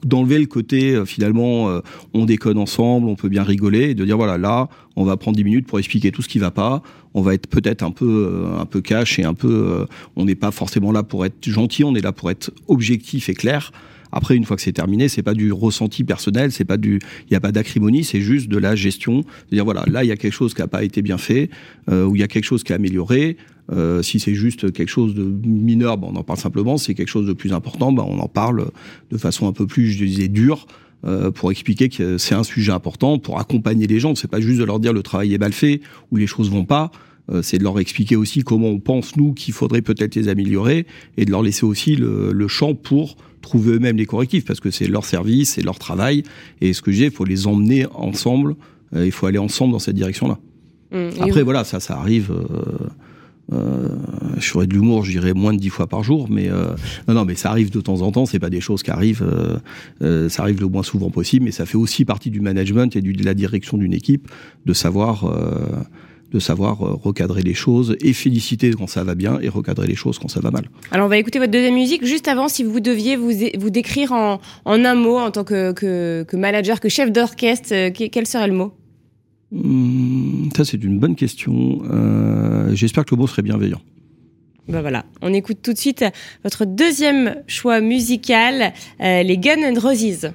d'enlever le côté euh, finalement euh, on déconne ensemble, on peut bien rigoler et de dire voilà là on va prendre 10 minutes pour expliquer tout ce qui va pas. On va être peut-être un peu euh, un peu cash et un peu on n'est pas forcément là pour être gentil, on est là pour être objectif et clair. Après, une fois que c'est terminé, c'est pas du ressenti personnel, c'est pas du, il n'y a pas d'acrimonie, c'est juste de la gestion. C'est-à-dire voilà, là il y a quelque chose qui n'a pas été bien fait, euh, ou il y a quelque chose qui a amélioré. Euh, si c'est juste quelque chose de mineur, ben, on en parle simplement. Si c'est quelque chose de plus important, ben, on en parle de façon un peu plus, je disais, dure. Euh, pour expliquer que c'est un sujet important, pour accompagner les gens. C'est pas juste de leur dire le travail est mal fait ou les choses vont pas. Euh, c'est de leur expliquer aussi comment on pense nous qu'il faudrait peut-être les améliorer et de leur laisser aussi le, le champ pour trouver eux-mêmes les correctifs parce que c'est leur service, c'est leur travail. Et ce que j'ai, il faut les emmener ensemble. Euh, il faut aller ensemble dans cette direction-là. Mmh, Après, voilà, ça, ça arrive. Euh, euh, je ferais de l'humour, je dirais moins de dix fois par jour, mais euh, non, non, mais ça arrive de temps en temps. C'est pas des choses qui arrivent. Euh, euh ça arrive le moins souvent possible, mais ça fait aussi partie du management et du, de la direction d'une équipe de savoir de savoir euh, recadrer les choses et féliciter quand ça va bien et recadrer les choses quand ça va mal. Alors on va écouter votre deuxième musique. Juste avant, si vous deviez vous, vous décrire en, en un mot en tant que, que, que manager, que chef d'orchestre, euh, quel serait le mot? Mmh, Ça c'est une bonne question. Euh, J'espère que le mot serait bienveillant. Ben voilà, on écoute tout de suite votre deuxième choix musical, euh, les Guns and Roses.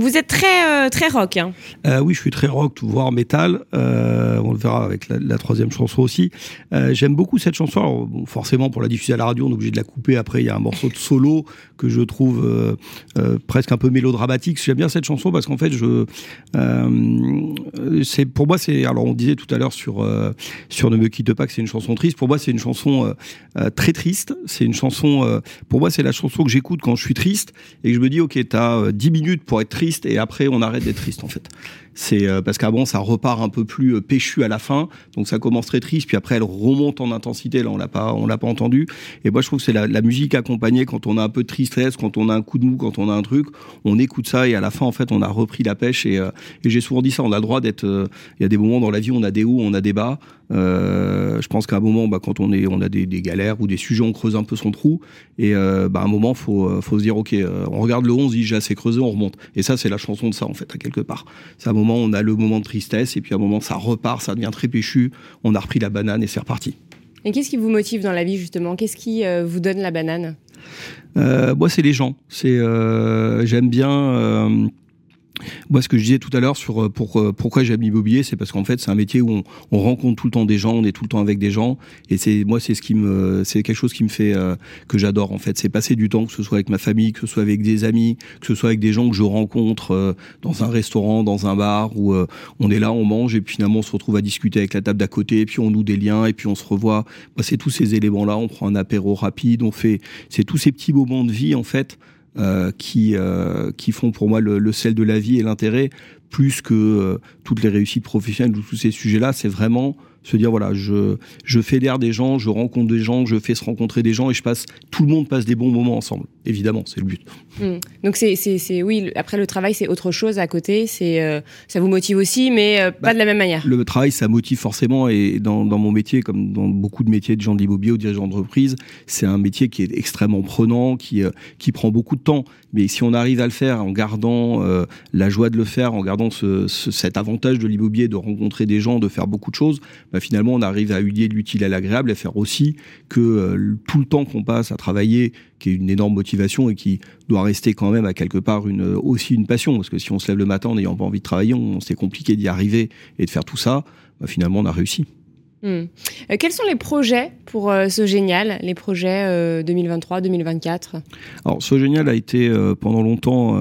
Vous êtes très très rock. Hein. oui, je suis très rock, voire métal. on le verra avec la, troisième chanson aussi. J'aime beaucoup cette chanson. Alors, forcément, pour la diffuser à la radio, on est obligé de la couper. Après, il y a un morceau de solo que je trouve presque un peu mélodramatique. J'aime bien cette chanson parce qu'en fait, je, pour moi, c'est alors on disait tout à l'heure sur sur Ne me quitte pas que c'est une chanson triste. Pour moi, c'est une chanson très triste. C'est une chanson. pour moi, c'est la chanson que j'écoute quand je suis triste et que je me dis, ok, t'as 10 minutes pour être triste et après on arrête d'être triste en fait. C'est euh, parce qu'avant ça repart un peu plus euh, péchu à la fin, donc ça commence très triste, puis après elle remonte en intensité. Là on l'a pas, on l'a pas entendu. Et moi je trouve que c'est la, musique accompagnée quand on a un peu de tristesse, quand on a un coup de mou, quand on a un truc, on écoute ça et à la fin en fait on a repris la pêche. Et, euh, j'ai souvent dit ça, on a le droit d'être. Il y a des moments dans la vie, on a des hauts, on a des bas. Je pense qu'à un moment, bah, quand on est, on a des, galères ou des sujets, on creuse un peu son trou. Et bah, à un moment, faut, faut se dire, ok, on regarde le 11, on se dit j'ai assez creusé, on remonte. Et ça, c'est la chanson de ça en fait, à quelque part. Moment, on a le moment de tristesse, et puis à un moment, ça repart, ça devient très péchu, on a repris la banane et c'est reparti. Et qu'est-ce qui vous motive dans la vie, justement? Qu'est-ce qui euh, vous donne la banane? Euh, Moi, c'est les gens. C'est, euh, j'aime bien moi, ce que je disais tout à l'heure sur euh, pour, euh, pourquoi j'aime l'immobilier, c'est parce qu'en fait, c'est un métier où on, on, rencontre tout le temps des gens, on est tout le temps avec des gens, et c'est moi, c'est ce qui me, c'est quelque chose qui me fait euh, que j'adore en fait. C'est passer du temps, que ce soit avec ma famille, que ce soit avec des amis, que ce soit avec des gens que je rencontre dans un restaurant, dans un bar, où on est là, on mange, et puis finalement, on se retrouve à discuter avec la table d'à côté, et puis on noue des liens, et puis on se revoit. Moi, c'est tous ces éléments-là. On prend un apéro rapide, on fait, c'est tous ces petits moments de vie en fait euh, qui, euh, qui font pour moi le, le, sel de la vie et l'intérêt, plus que euh, toutes les réussites professionnelles ou tous ces sujets-là, c'est vraiment se dire voilà, je, je fédère des gens, je rencontre des gens, je fais se rencontrer des gens et je passe, tout le monde passe des bons moments ensemble. Évidemment, c'est le but. Hmm. Donc c'est, oui, après le travail, c'est autre chose à côté, c'est, euh, ça vous motive aussi, mais euh, pas bah, de la même manière. Le travail, ça motive forcément et dans, dans mon métier, comme dans beaucoup de métiers de gens de l'immobilier ou dirigeants d'entreprise, c'est un métier qui est extrêmement prenant, qui, euh, qui prend beaucoup de temps. Mais si on arrive à le faire en gardant la joie de le faire, en gardant ce, cet avantage de l'immobilier, de rencontrer des gens, de faire beaucoup de choses, bah, finalement, on arrive à lier l'utile à l'agréable et faire aussi que tout le temps qu'on passe à travailler, qui est une énorme motivation et qui doit rester quand même à quelque part une, aussi une passion. Parce que si on se lève le matin en n'ayant pas envie de travailler, c'est compliqué d'y arriver et de faire tout ça. Bah, finalement, on a réussi. Hmm. Euh, quels sont les projets pour euh, ce génial, les projets 2023-2024 euh, Alors, ce génial a été pendant longtemps,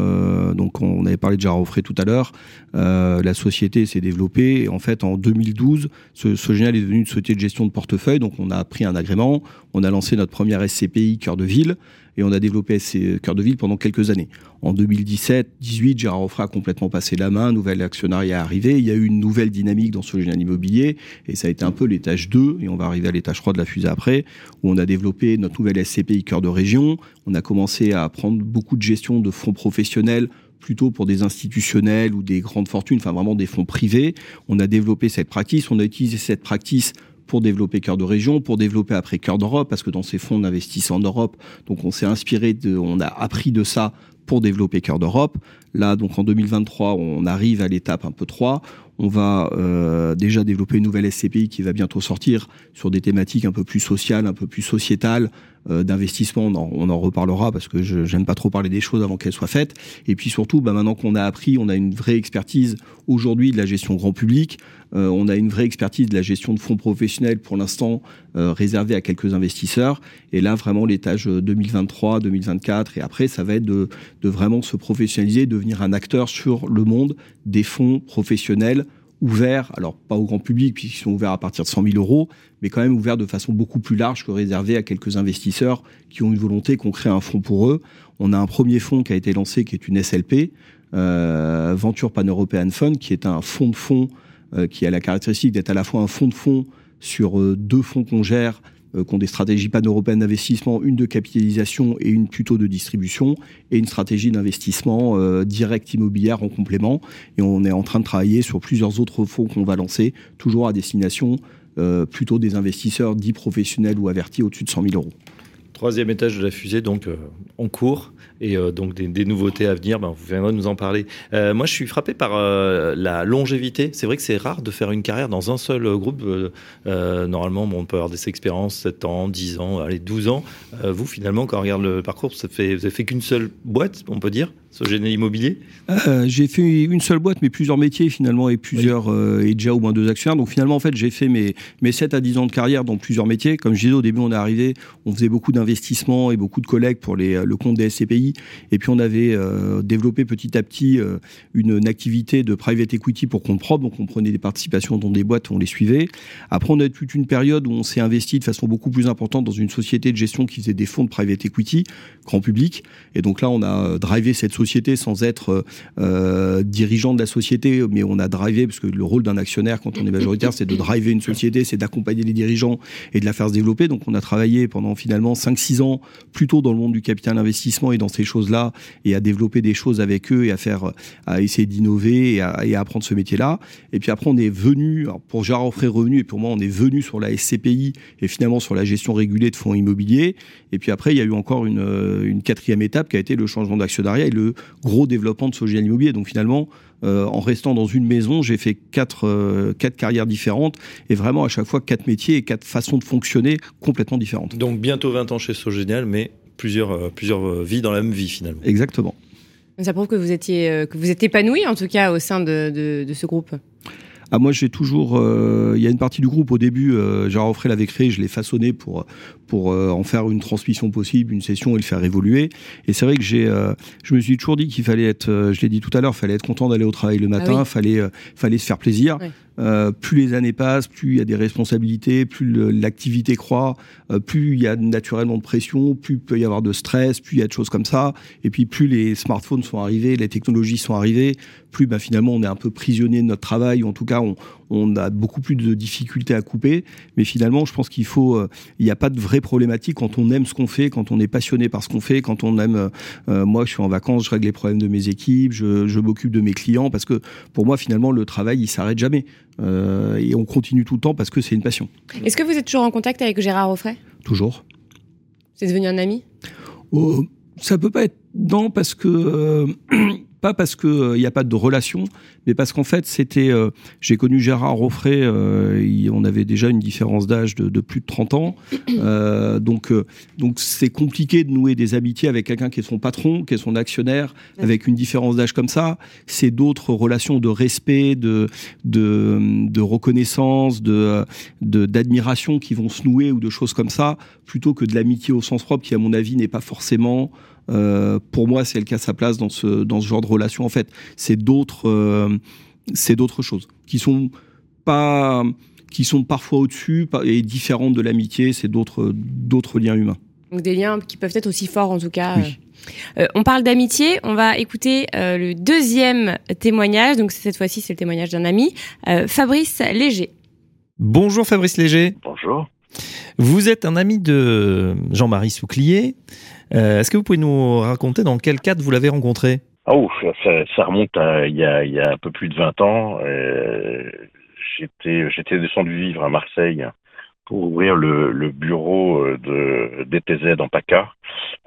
donc on avait parlé de Gérard tout à l'heure, la société s'est développée. Et en fait, en 2012, ce, ce, génial est devenu une société de gestion de portefeuille. Donc, on a pris un agrément, on a lancé notre première SCPI cœur de ville et on a développé ces cœurs de ville pendant quelques années. En 2017-18, Gérard Offray a complètement passé la main, nouvel actionnariat est arrivé, il y a eu une nouvelle dynamique dans ce génie immobilier, et ça a été un peu l'étage 2, et on va arriver à l'étage 3 de la fusée après, où on a développé notre nouvelle SCPI cœur de région, on a commencé à prendre beaucoup de gestion de fonds professionnels, plutôt pour des institutionnels ou des grandes fortunes, enfin vraiment des fonds privés. On a développé cette pratique, on a utilisé cette pratique pour développer Cœur de Région, pour développer après Cœur d'Europe, parce que dans ces fonds, on investissait en Europe. Donc on s'est inspiré de, on a appris de ça pour développer Cœur d'Europe. Là, donc en 2023, on arrive à l'étape un peu 3. On va euh, déjà développer une nouvelle SCPI qui va bientôt sortir sur des thématiques un peu plus sociales, un peu plus sociétales, d'investissement. On, en reparlera parce que je n'aime pas trop parler des choses avant qu'elles soient faites. Et puis surtout, bah, maintenant qu'on a appris, on a une vraie expertise aujourd'hui de la gestion grand public. Euh, on a une vraie expertise de la gestion de fonds professionnels pour l'instant euh, réservée à quelques investisseurs. Et là, vraiment, l'étage 2023, 2024 et après, ça va être de vraiment se professionnaliser, devenir un acteur sur le monde des fonds professionnels ouverts, alors pas au grand public puisqu'ils sont ouverts à partir de 100 000 euros, mais quand même ouverts de façon beaucoup plus large que réservés à quelques investisseurs qui ont une volonté qu'on crée un fonds pour eux. On a un premier fonds qui a été lancé qui est une SLP, euh, Venture Pan European Fund, qui est un fonds de fonds euh, qui a la caractéristique d'être à la fois un fonds de fonds sur euh, deux fonds qu'on gère euh, qui ont des stratégies pan-européennes d'investissement, une de capitalisation et une plutôt de distribution, et une stratégie d'investissement euh, direct immobilière en complément. Et on est en train de travailler sur plusieurs autres fonds qu'on va lancer, toujours à destination euh, plutôt des investisseurs dits professionnels ou avertis au-dessus de 100 000 euros. Troisième étage de la fusée, donc en cours et euh, donc des, nouveautés à venir, ben, vous viendrez nous en parler. Euh, moi, je suis frappé par euh, la longévité. C'est vrai que c'est rare de faire une carrière dans un seul groupe. normalement, on peut avoir des expériences 7 ans, 10 ans, allez, 12 ans. vous, finalement, quand on regarde le parcours, ça vous n'avez fait qu'une seule boîte, on peut dire Sogéné Immobilier euh, J'ai fait une seule boîte, mais plusieurs métiers finalement, et plusieurs, euh, et déjà au moins deux actionnaires. Donc finalement, en fait, j'ai fait mes, mes 7 à 10 ans de carrière dans plusieurs métiers. Comme je disais, au début, on est arrivé, on faisait beaucoup d'investissements et beaucoup de collègues pour les, le compte des SCPI. Et puis, on avait euh, développé petit à petit une, une, activité de private equity pour compte propre. Donc, on prenait des participations dans des boîtes, on les suivait. Après, on a eu toute une période où on s'est investi de façon beaucoup plus importante dans une société de gestion qui faisait des fonds de private equity, grand public. Et donc là, on a drivé cette sans être euh, dirigeant de la société, mais on a drivé, parce que le rôle d'un actionnaire quand on est majoritaire, c'est de driver une société, c'est d'accompagner les dirigeants et de la faire se développer. Donc on a travaillé pendant finalement 5-6 ans plutôt dans le monde du capital investissement et dans ces choses-là, et à développer des choses avec eux et à faire, à essayer d'innover et à, apprendre ce métier-là. Et puis après, on est venu, pour Gérard Offray Revenu, et pour moi, on est venu sur la SCPI et finalement sur la gestion régulée de fonds immobiliers. Et puis après, il y a eu encore une, une quatrième étape qui a été le changement d'actionnariat et le gros développement de Sogéal Immobilier. Donc finalement, euh, en restant dans une maison, j'ai fait quatre, euh, quatre carrières différentes et vraiment à chaque fois quatre métiers et quatre façons de fonctionner complètement différentes. Donc bientôt 20 ans chez Sogénial, mais plusieurs, euh, plusieurs vies dans la même vie finalement. Exactement. Ça prouve que vous étiez que vous êtes épanoui en tout cas au sein de, de, de ce groupe. Ah, moi, j'ai toujours. Euh, il y a une partie du groupe au début, euh, Gérard Offray l'avait créé, je l'ai façonné pour pour euh, en faire une transmission possible, une session et le faire évoluer. Et c'est vrai que j'ai, euh, je me suis toujours dit qu'il fallait être, je l'ai dit tout à l'heure, fallait être content d'aller au travail le matin, ah fallait fallait se faire plaisir. Euh, plus les années passent, plus il y a des responsabilités, plus l'activité croît, euh, plus il y a naturellement de pression, plus il peut y avoir de stress, plus il y a de choses comme ça. Et puis plus les smartphones sont arrivés, les technologies sont arrivées, plus bah, finalement on est un peu prisonnier de notre travail, ou en tout cas on, on a beaucoup plus de difficultés à couper. Mais finalement, je pense qu'il faut, euh, il n'y a pas de vraie problématique quand on aime ce qu'on fait, quand on est passionné par ce qu'on fait, quand on aime. Euh, euh, moi, je suis en vacances, je règle les problèmes de mes équipes, je, je m'occupe de mes clients, parce que pour moi, finalement, le travail, il s'arrête jamais. et on continue tout le temps parce que c'est une passion. Est-ce que vous êtes toujours en contact avec Gérard Offray? Toujours. C'est devenu un ami? Oh, Ça peut pas être non parce que *clears throat* pas parce qu'il n'y euh, a pas de relation, mais parce qu'en fait, c'était. Euh, j'ai connu Gérard Roffray, euh, on avait déjà une différence d'âge de, plus de 30 ans. *coughs* donc, donc c'est compliqué de nouer des amitiés avec quelqu'un qui est son patron, qui est son actionnaire, avec une différence d'âge comme ça. C'est d'autres relations de respect, de, de, de reconnaissance, de, d'admiration qui vont se nouer ou de choses comme ça, plutôt que de l'amitié au sens propre, qui, à mon avis, n'est pas forcément. Euh, pour moi, c'est le cas sa place dans ce, dans ce genre de relation. En fait, c'est d'autres, euh, c'est d'autres choses qui sont pas, qui sont parfois au-dessus et différentes de l'amitié. C'est d'autres, d'autres liens humains. Donc des liens qui peuvent être aussi forts en tout cas. Euh, on parle d'amitié, on va écouter le deuxième témoignage. Donc cette fois-ci, c'est le témoignage d'un ami, Fabrice Léger. Bonjour Fabrice Léger. Bonjour. Vous êtes un ami de Jean-Marie Souclier. Euh, est-ce que vous pouvez nous raconter dans quel cadre vous l'avez rencontré? Oh, ça, remonte à il y, a, un peu plus de 20 ans. Euh, j'étais, descendu vivre à Marseille pour ouvrir le, bureau euh, de DTZ en PACA,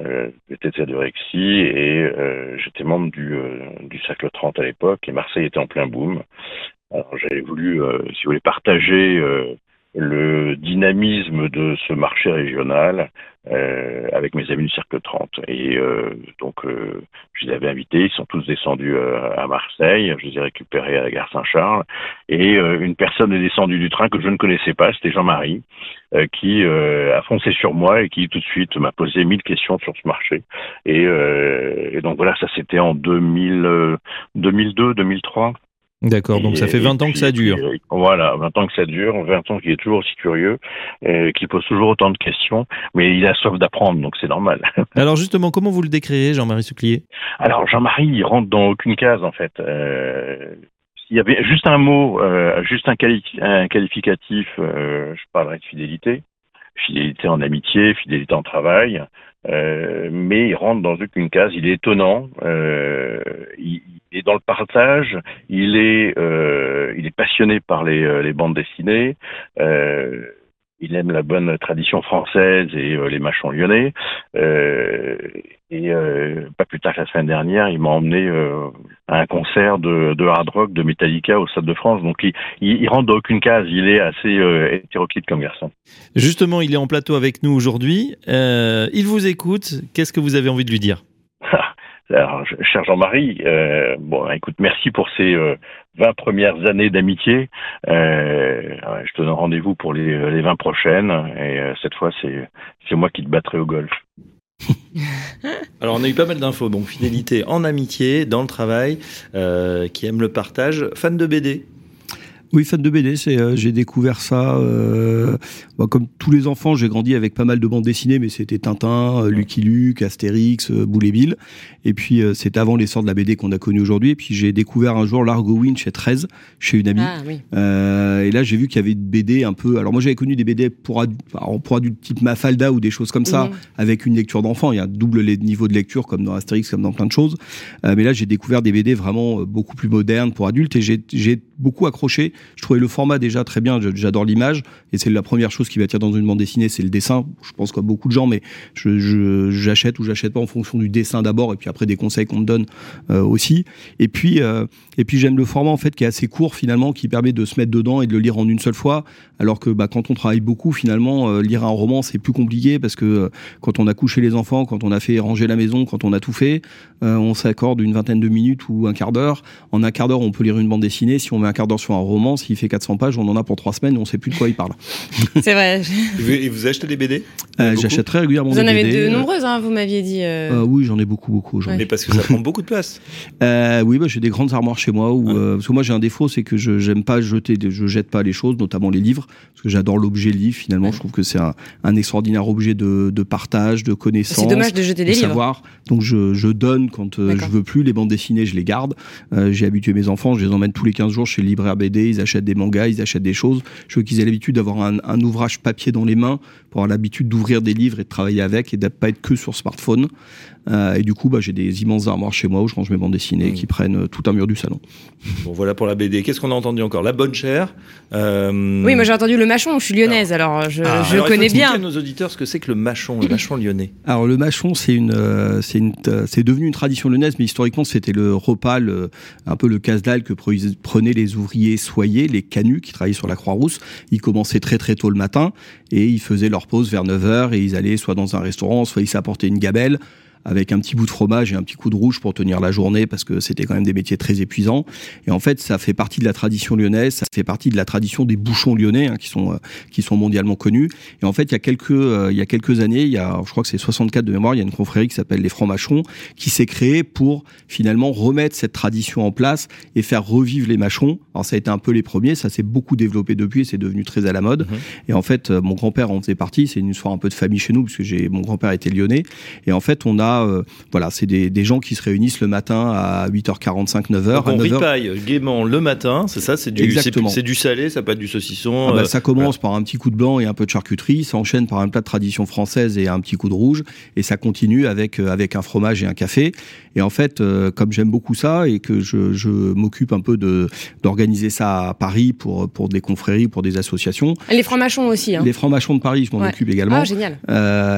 euh, DTZ de Rexy, et j'étais membre du, du Cercle 30 à l'époque, et Marseille était en plein boom. Alors j'avais voulu, si vous voulez, partager le dynamisme de ce marché régional euh, avec mes amis du Cercle 30. Et euh, donc, euh, je les avais invités, ils sont tous descendus euh, à Marseille, je les ai récupérés à la gare Saint-Charles, et euh, une personne est descendue du train que je ne connaissais pas, c'était Jean-Marie, qui a foncé sur moi et qui tout de suite m'a posé mille questions sur ce marché. Et, et donc voilà, ça c'était en 2000, 2002, 2003. D'accord, donc ça fait 20 ans que ça dure. voilà, 20 ans que ça dure, 20 ans qu'il est toujours aussi curieux, et qui pose toujours autant de questions, mais il a soif d'apprendre, donc c'est normal. *laughs* Alors justement, comment vous le décrivez, Jean-Marie Souclier Alors Jean-Marie, il rentre dans aucune case en fait. Euh, s'il y avait juste un mot, euh, juste un, un qualificatif, euh, je parlerais de fidélité. Fidélité en amitié, fidélité en travail, euh, mais il rentre dans aucune case. Il est étonnant. Euh, il, est dans le partage. Il est, euh, il est passionné par les, euh, les bandes dessinées. Euh, il aime la bonne tradition française et les machons lyonnais. et pas plus tard que la semaine dernière, il m'a emmené à un concert de, hard rock de Metallica au Stade de France. Donc il, il, il rentre dans aucune case. Il est assez hétéroclite comme garçon. Justement, il est en plateau avec nous aujourd'hui. il vous écoute. Qu'est-ce que vous avez envie de lui dire? Alors, cher Jean-Marie, euh, écoute, merci pour ces 20 premières années d'amitié. je te donne rendez-vous pour les, les 20 prochaines. Et cette fois, c'est c'est moi qui te battrai au golf. *laughs* Alors on a eu pas mal d'infos, donc fidélité en amitié, dans le travail, qui aime le partage, fan de BD. Oui, fan de BD, c'est euh, j'ai découvert ça euh, bah, comme tous les enfants. J'ai grandi avec pas mal de bandes dessinées, mais c'était Tintin, euh, Lucky Luke, Astérix, euh, Boule Bill. Et puis c'était avant l'essor de la BD qu'on a connu aujourd'hui. Et puis j'ai découvert un jour Largo Wind chez 13, chez une amie. Ah, oui. et là j'ai vu qu'il y avait une BD un peu. Alors moi j'avais connu des BD pour adultes, pour adultes type Mafalda ou des choses comme ça, mhm. avec une lecture d'enfant. Il y a double niveau de lecture comme dans Astérix, comme dans plein de choses. mais là j'ai découvert des BD vraiment beaucoup plus modernes pour adultes et j'ai beaucoup accroché je trouvais le format déjà très bien, j'adore l'image, et c'est la première chose qui m'attire dans une bande dessinée, c'est le dessin. Je pense comme beaucoup de gens, mais j'achète ou j'achète pas en fonction du dessin d'abord, et puis après des conseils qu'on me donne euh, aussi. Et puis, euh, puis j'aime le format en fait qui est assez court finalement, qui permet de se mettre dedans et de le lire en une seule fois, alors que bah, quand on travaille beaucoup, finalement, euh, lire un roman c'est plus compliqué parce que quand on a couché les enfants, quand on a fait ranger la maison, quand on a tout fait, on s'accorde une vingtaine de minutes ou un quart d'heure. En un quart d'heure, on peut lire une bande dessinée. Si on met un quart d'heure sur un roman, s'il fait 400 pages, on en a pour trois semaines, et on sait plus de quoi il parle. *laughs* C'est vrai. Et vous, achetez des BD euh, J'achète très régulièrement des BD. Vous en avez de nombreuses, hein, vous m'aviez dit. Euh. Euh, oui, j'en ai beaucoup, beaucoup. Mais parce que ça prend beaucoup de place. *laughs* oui, bah, j'ai des grandes armoires chez moi. Où, parce que moi, j'ai un défaut, c'est que je j'aime pas jeter, je jette pas les choses, notamment les livres, parce que j'adore l'objet livre. Finalement, je trouve que c'est un, un, extraordinaire objet de, de partage, de connaissance. C'est dommage de jeter des livres. Savoir. Donc, je, je donne quand je veux plus. Les bandes dessinées, je les garde. j'ai habitué mes enfants, je les emmène tous les 15 jours chez le libraire BD. Ils achètent des mangas, ils achètent des choses. Je veux qu'ils aient l'habitude d'avoir un, ouvrage papier dans les mains, pour avoir l'habitude d'ouvrir des livres et de travailler avec et de pas être que sur smartphone. Euh, et du coup, bah, j'ai des immenses armoires chez moi où je range mes bandes dessinées mmh. qui prennent euh, tout un mur du salon. Bon, voilà pour la BD. Qu'est-ce qu'on a entendu encore? La bonne chère. Euh... Oui, moi j'ai entendu le machon. Je suis lyonnaise, alors, je, ah, je connais bien. à nos auditeurs ce que c'est que le machon, le machon lyonnais. Alors le machon, c'est une, euh, c'est une, c'est devenu une tradition lyonnaise, mais historiquement c'était le repas, le, un peu le casse-dalle que prenaient les ouvriers soyés, les canuts qui travaillaient sur la Croix-Rousse. Ils commençaient très très tôt le matin et ils faisaient leur pause vers 9h et ils allaient soit dans un restaurant, soit ils s'apportaient une gabelle avec un petit bout de fromage et un petit coup de rouge pour tenir la journée parce que c'était quand même des métiers très épuisants. Et en fait, ça fait partie de la tradition lyonnaise, ça fait partie de la tradition des bouchons lyonnais hein, qui sont euh, qui sont mondialement connus. Et en fait, il y a quelques euh, il y a quelques années, il y a je crois que c'est 64 de mémoire, il y a une confrérie qui s'appelle les francs-machons qui s'est créée pour finalement remettre cette tradition en place et faire revivre les machons. Alors ça a été un peu les premiers, ça s'est beaucoup développé depuis et c'est devenu très à la mode. Mmh. Et en fait, euh, mon grand-père en faisait partie, c'est une histoire un peu de famille chez nous parce que j'ai mon grand-père était lyonnais et en fait, on a euh, voilà, c'est des, des, gens qui se réunissent le matin à 8h45, 9h. on ripaille gaiement le matin, c'est ça, c'est du, c'est du salé, ça peut être du saucisson. Ah bah, euh, ça commence par un petit coup de blanc et un peu de charcuterie, ça enchaîne par un plat de tradition française et un petit coup de rouge, et ça continue avec euh, avec un fromage et un café. Et en fait, comme j'aime beaucoup ça et que je, je m'occupe un peu de d'organiser ça à Paris pour pour des confréries, pour des associations. Les francs-machons aussi. Hein. Les francs-machons de Paris, je m'en occupe également. Ah, génial.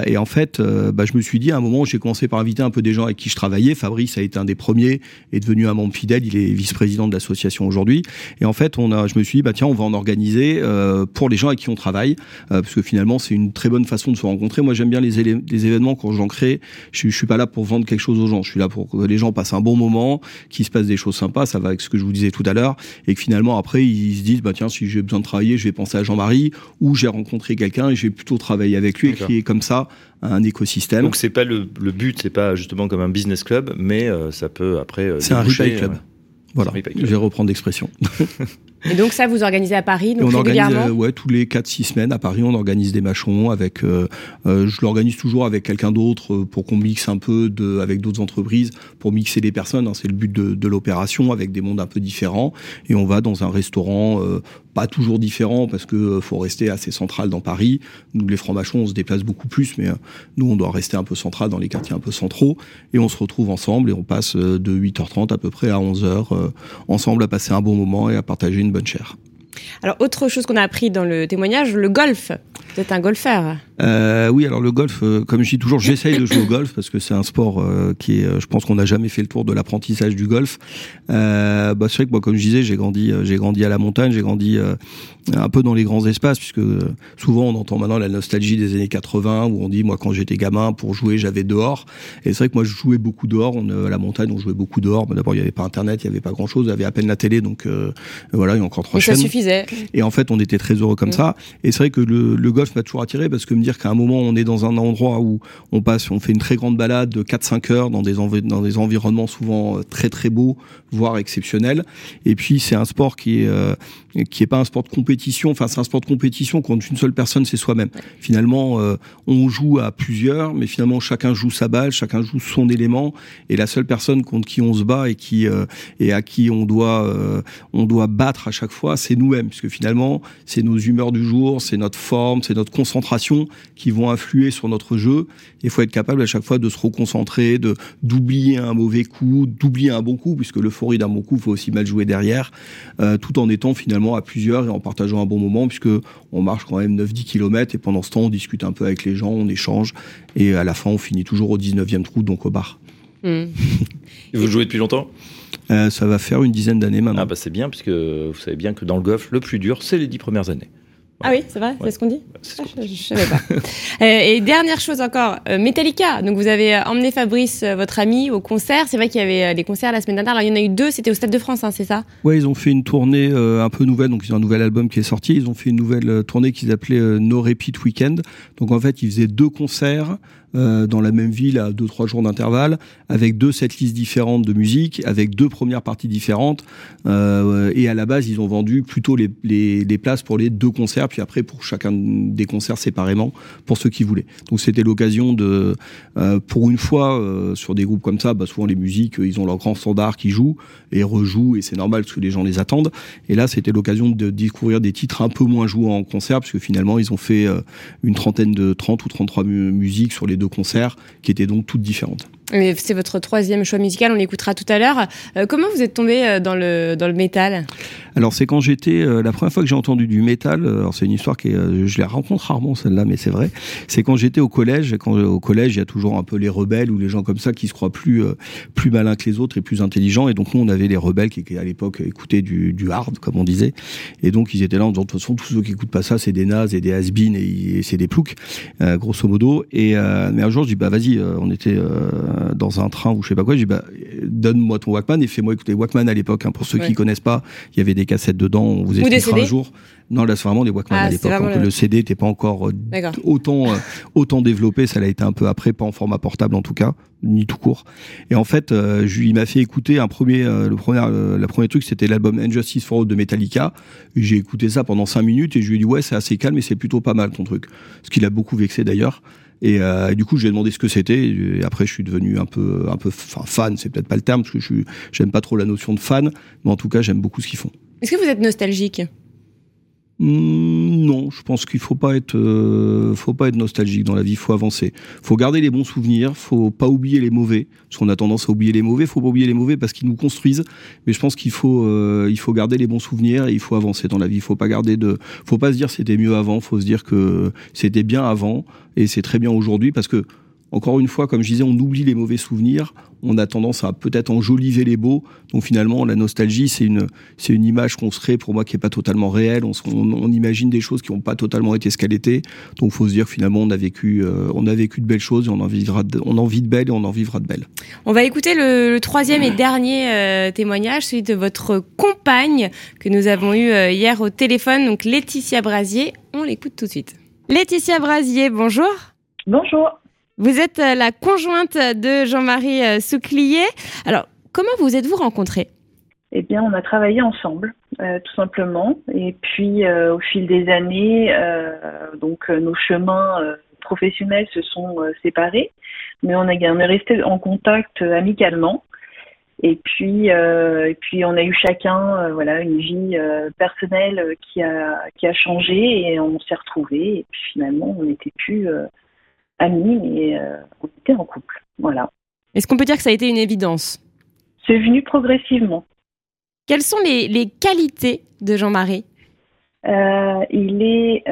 et en fait, bah, je me suis dit à un moment, j'ai commencé par inviter un peu des gens avec qui je travaillais. Fabrice a été un des premiers, est devenu un membre fidèle. Il est vice-président de l'association aujourd'hui. Et en fait, on a, je me suis dit, bah tiens, on va en organiser euh, pour les gens avec qui on travaille, euh, parce que finalement, c'est une très bonne façon de se rencontrer. Moi, j'aime bien les, les, événements quand j'en crée. Je, je suis pas là pour vendre quelque chose aux gens. Je suis là pour que les gens passent un bon moment, qu'il se passe des choses sympas. Ça va avec ce que je vous disais tout à l'heure, et que finalement après, ils se disent, bah tiens, si j'ai besoin de travailler, je vais penser à Jean-Marie, ou j'ai rencontré quelqu'un et je vais plutôt travailler avec lui et créer comme ça un écosystème. Donc c'est pas le, le but, c'est pas justement comme un business club, mais euh, ça peut après. Euh, c'est un retail club. Voilà, je vais reprendre l'expression. *laughs* Et donc ça, vous organisez à Paris donc on régulièrement organise, euh, Ouais, tous les 4-6 semaines à Paris, on organise des machons avec. Euh, euh, je l'organise toujours avec quelqu'un d'autre pour qu'on mixe un peu de, avec d'autres entreprises pour mixer les personnes. Hein, c'est le but de, de l'opération avec des mondes un peu différents. Et on va dans un restaurant pas toujours différent parce que faut rester assez central dans Paris. Nous, les francs-machons, on se déplace beaucoup plus, mais nous, on doit rester un peu central dans les quartiers un peu centraux. Et on se retrouve ensemble et on passe de 8h30 à peu près à 11h ensemble à passer un bon moment et à partager une bonne chair. Alors, autre chose qu'on a appris dans le témoignage, le golf. Vous êtes un golfeur. Euh, oui, alors le golf, euh, comme je dis toujours, j'essaye de jouer au golf parce que c'est un sport euh, qui est, je pense qu'on n'a jamais fait le tour de l'apprentissage du golf. bah, c'est vrai que moi, comme je disais, j'ai grandi, j'ai grandi à la montagne, j'ai grandi un peu dans les grands espaces, puisque souvent on entend maintenant la nostalgie des années 80 où on dit, moi, quand j'étais gamin, pour jouer, j'avais dehors. Et c'est vrai que moi, je jouais beaucoup dehors. On, à la montagne, on jouait beaucoup dehors. D'abord, il n'y avait pas Internet, il n'y avait pas grand-chose, il y avait à peine la télé, donc voilà, il y a encore trois Et chaînes. ça suffisait. Et en fait, on était très heureux comme Mm. ça. Et c'est vrai que le, le golf m'a toujours attiré parce que me dire qu'à un moment, on est dans un endroit où on passe, on fait une très grande balade de 4-5 heures dans des, dans des environnements souvent euh, très très beaux, voire exceptionnels. Et puis, c'est un sport qui est, euh, qui est pas un sport de compétition. Enfin, c'est un sport de compétition quand une seule personne, c'est soi-même. Finalement, euh, on joue à plusieurs, mais finalement, chacun joue sa balle, chacun joue son élément. Et la seule personne contre qui on se bat et euh, à qui on doit, euh, on doit battre à chaque fois, c'est nous-mêmes, puisque finalement, c'est nos humeurs du jour, c'est notre forme, c'est notre concentration qui vont influer sur notre jeu. Il faut être capable à chaque fois de se reconcentrer, de d'oublier un mauvais coup, d'oublier un bon coup, puisque l'euphorie d'un bon coup, faut aussi mal jouer derrière, tout en étant finalement à plusieurs et en partageant un bon moment, puisque on marche quand même 9-10 km et pendant ce temps, on discute un peu avec les gens, on échange, et à la fin, on finit toujours au 19e trou, donc au bar. Et Vous jouez depuis longtemps? Euh, ça va faire une dizaine d'années maintenant. Ah bah c'est bien, puisque vous savez bien que dans le golf, le plus dur, c'est les dix premières années. Ah oui, c'est vrai, Ouais. c'est ce qu'on dit ce Ah, je, je savais pas. *laughs* Euh, et dernière chose encore, euh, Metallica. Donc vous avez euh, emmené Fabrice, votre ami, au concert. C'est vrai qu'il y avait des concerts la semaine dernière. Alors il y en a eu deux. C'était au Stade de France, hein, c'est ça? Ouais, ils ont fait une tournée euh, un peu nouvelle, donc ils ont un nouvel album qui est sorti. Ils ont fait une nouvelle tournée qu'ils appelaient euh, No Repeat Weekend. Donc en fait, ils faisaient deux concerts euh, dans la même ville à deux trois jours d'intervalle, avec deux setlists différentes de musique, avec deux premières parties différentes. Euh, et à la base, ils ont vendu plutôt les, les, les places pour les deux concerts, puis après pour chacun des concerts séparément pour ceux qui voulaient. Donc c'était l'occasion de, euh, pour une fois, euh, sur des groupes comme ça, bah, souvent les musiques, euh, ils ont leur grand standard qui jouent et rejouent, et c'est normal parce que les gens les attendent. Et là, c'était l'occasion de découvrir des titres un peu moins joués en concert, parce que finalement, ils ont fait une trentaine de 30 ou 33 mu- musiques sur les deux concerts, qui étaient donc toutes différentes. C'est votre troisième choix musical. On l'écoutera tout à l'heure. Euh, comment vous êtes tombé euh, dans le dans le métal? Alors c'est quand j'étais euh, la première fois que j'ai entendu du métal. euh, Alors c'est une histoire qui est, euh, je la rencontre rarement celle-là, mais c'est vrai. C'est quand j'étais au collège. Quand euh, au collège, il y a toujours un peu les rebelles ou les gens comme ça qui se croient plus euh, plus malins que les autres et plus intelligents. Et donc nous on avait les rebelles qui, qui, à l'époque écoutaient du, du hard comme on disait. Et donc ils étaient là en disant de toute façon tous ceux qui écoutent pas ça c'est des nazes et des has et, et c'est des ploucs euh, grosso modo. Et mais un jour je dis bah vas-y, on était dans un train ou je sais pas quoi. Je dis bah donne-moi ton Walkman et fais-moi écouter Walkman à l'époque. Hein, pour ceux Ouais. qui connaissent pas, il y avait des cassettes dedans. On vous expliquera un jour. Non, là c'est vraiment des Walkman Ah, à l'époque. le- Le CD n'était pas encore euh, autant euh, autant développé. Ça l'a été un peu après, pas en format portable en tout cas, ni tout court. Et en fait, euh, je- il m'a fait écouter un premier, euh, le premier, le premier truc, c'était l'album Injustice for All de Metallica. Et J'ai écouté ça pendant cinq minutes et je lui ai dit ouais, c'est assez calme et c'est plutôt pas mal ton truc. Ce qui l'a beaucoup vexé d'ailleurs. Et, euh, et du coup, je lui ai demandé ce que c'était. Et après, je suis devenu un peu, un peu, fan, c'est peut-être pas le terme parce que je j'aime pas trop la notion de fan, mais en tout cas, j'aime beaucoup ce qu'ils font. Est-ce que vous êtes nostalgique? Non, je pense qu'il faut pas être, euh, faut pas être nostalgique dans la vie. Faut avancer. Faut garder les bons souvenirs. Faut pas oublier les mauvais, parce qu'on a tendance à oublier les mauvais. Faut pas oublier les mauvais parce qu'ils nous construisent. Mais je pense qu'il faut, euh, il faut garder les bons souvenirs et il faut avancer dans la vie. Faut pas garder de, faut pas se dire c'était mieux avant. Faut se dire que c'était bien avant et c'est très bien aujourd'hui parce que encore une fois, comme je disais, on oublie les mauvais souvenirs, on a tendance à peut-être enjoliver les beaux. Donc finalement, la nostalgie, c'est une, c'est une image qu'on se crée pour moi qui est pas totalement réelle. On, se- on, on imagine des choses qui n'ont pas totalement été ce qu'elles étaient. Donc faut se dire que finalement, on a vécu, euh, on a vécu de belles choses et on en vivra, de, on en vit de belles et on en vivra de belles. On va écouter le, le troisième et dernier euh, témoignage, celui de votre compagne que nous avons eu euh, hier au téléphone, donc Laetitia Brasier. On l'écoute tout de suite. Laetitia Brasier, bonjour. Bonjour. Vous êtes euh, la conjointe de Jean-Marie euh, Souclier. Alors, comment vous êtes-vous rencontrés? Eh bien, on a travaillé ensemble, euh, tout simplement. Et puis, au fil des années, donc nos chemins professionnels se sont séparés, mais on, est resté en contact amicalement. Et puis, et puis, on a eu chacun, voilà, une vie personnelle qui a qui a changé et on s'est retrouvés. Et puis finalement, on n'était plus amis, mais euh, on était en couple. Voilà. Est-ce qu'on peut dire que ça a été une évidence? C'est venu progressivement. Quelles sont les, les qualités de Jean-Marie? Il, est,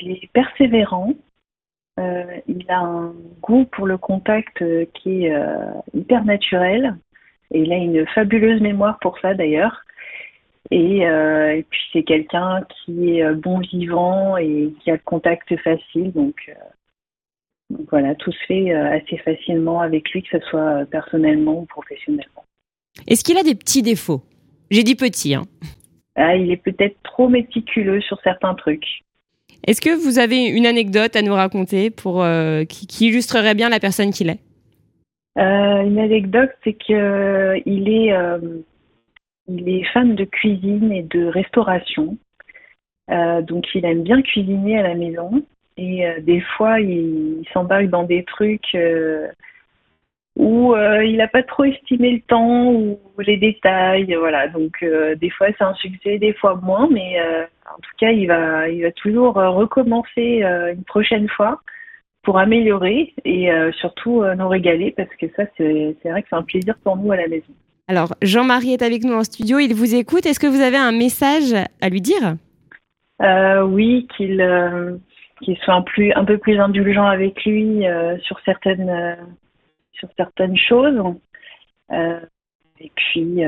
il est persévérant. il a un goût pour le contact qui est hyper naturel. Et il a une fabuleuse mémoire pour ça d'ailleurs. Et, et, puis c'est quelqu'un qui est bon vivant et qui a le contact facile. Donc donc voilà, tout se fait euh, assez facilement avec lui, que ce soit euh, personnellement ou professionnellement. Est-ce qu'il a des petits défauts? J'ai dit petit. Hein. Ah, il est peut-être trop méticuleux sur certains trucs. Est-ce que vous avez une anecdote à nous raconter pour euh, qui, illustrerait bien la personne qu'il est? Une anecdote, c'est que il est il est fan de cuisine et de restauration. donc il aime bien cuisiner à la maison et euh, des fois, il, s'embarque dans des trucs euh, où euh, il n'a pas trop estimé le temps ou les détails. Voilà. Donc, des fois, c'est un succès, des fois moins. Mais en tout cas, il va, il va toujours recommencer une prochaine fois pour améliorer et surtout nous régaler parce que ça, c'est vrai que c'est un plaisir pour nous à la maison. Alors, Jean-Marie est avec nous en studio, il vous écoute. Est-ce que vous avez un message à lui dire? Oui, qu'il qu'il soit un, peu plus indulgent avec lui euh, sur certaines euh, sur certaines choses. Euh, et puis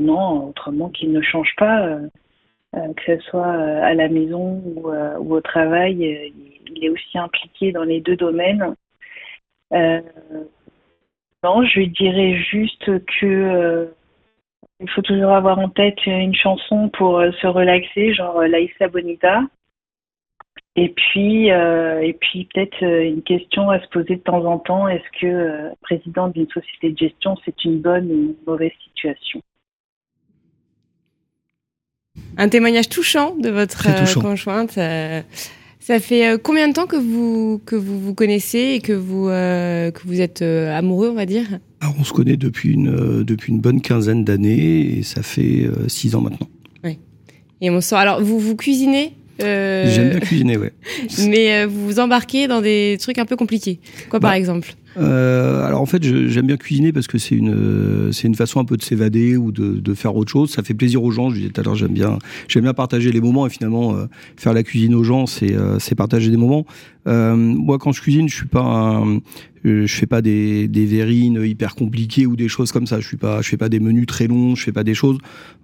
non, autrement qu'il ne change pas, que ce soit à la maison ou, au travail, il est aussi impliqué dans les deux domaines. non, je lui dirais juste que il faut toujours avoir en tête une chanson pour se relaxer, genre Laïsa Bonita. Et puis, euh, et puis peut-être euh, une question à se poser de temps en temps est-ce que euh, président d'une société de gestion, c'est une bonne ou une mauvaise situation? Un témoignage touchant de votre conjointe. ça fait combien de temps que vous que vous vous connaissez et que vous que vous êtes amoureux, on va dire? Alors, on se connaît depuis une depuis une bonne quinzaine d'années et ça fait six ans maintenant. Oui. Et on sort. Alors, vous vous cuisinez? Euh, J'aime bien cuisiner, ouais. *laughs* Mais euh, vous vous embarquez dans des trucs un peu compliqués. Quoi, par bah, exemple? euh, alors en fait, j'aime bien cuisiner parce que c'est une c'est une façon un peu de s'évader ou de, de, faire autre chose. Ça fait plaisir aux gens. Je disais tout à l'heure, j'aime bien j'aime bien partager les moments et finalement faire la cuisine aux gens, c'est c'est partager des moments. moi, quand je cuisine, je suis pas je fais pas des, des verrines hyper compliquées ou des choses comme ça. Je suis pas je fais pas des menus très longs. Je fais pas des choses.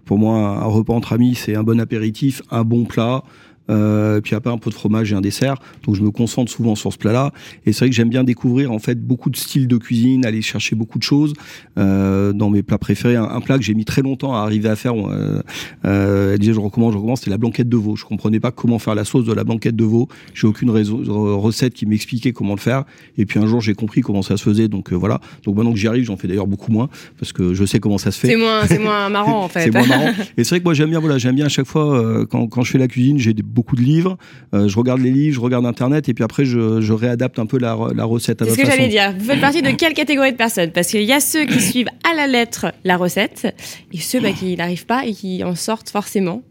Pour moi, un repas entre amis, c'est un bon apéritif, un bon plat euh, puis après un peu de fromage et un dessert. Donc je me concentre souvent sur ce plat-là. Et c'est vrai que j'aime bien découvrir en fait beaucoup de styles de cuisine, aller chercher beaucoup de choses euh, dans mes plats préférés. Un, plat que j'ai mis très longtemps à arriver à faire, euh, euh, elle disait je recommence, je recommence, c'était la blanquette de veau. Je comprenais pas comment faire la sauce de la blanquette de veau. J'ai aucune recette qui m'expliquait comment le faire. Et puis un jour j'ai compris comment ça se faisait. Donc euh, voilà. Donc maintenant que j'y arrive, j'en fais d'ailleurs beaucoup moins parce que je sais comment ça se fait. C'est moins, c'est moins *laughs* marrant en fait. c'est moins marrant. Et c'est vrai que moi j'aime bien, voilà, j'aime bien à chaque fois euh, quand, quand je fais la cuisine, j'ai beaucoup de livres. Euh, je regarde les livres, je regarde Internet et puis après je, je réadapte un peu la, la recette à C'est ce que j'allais dire. Vous faites partie de quelle catégorie de personnes? Parce qu'il y a ceux qui suivent à la lettre la recette et ceux bah, qui n'arrivent pas et qui en sortent forcément.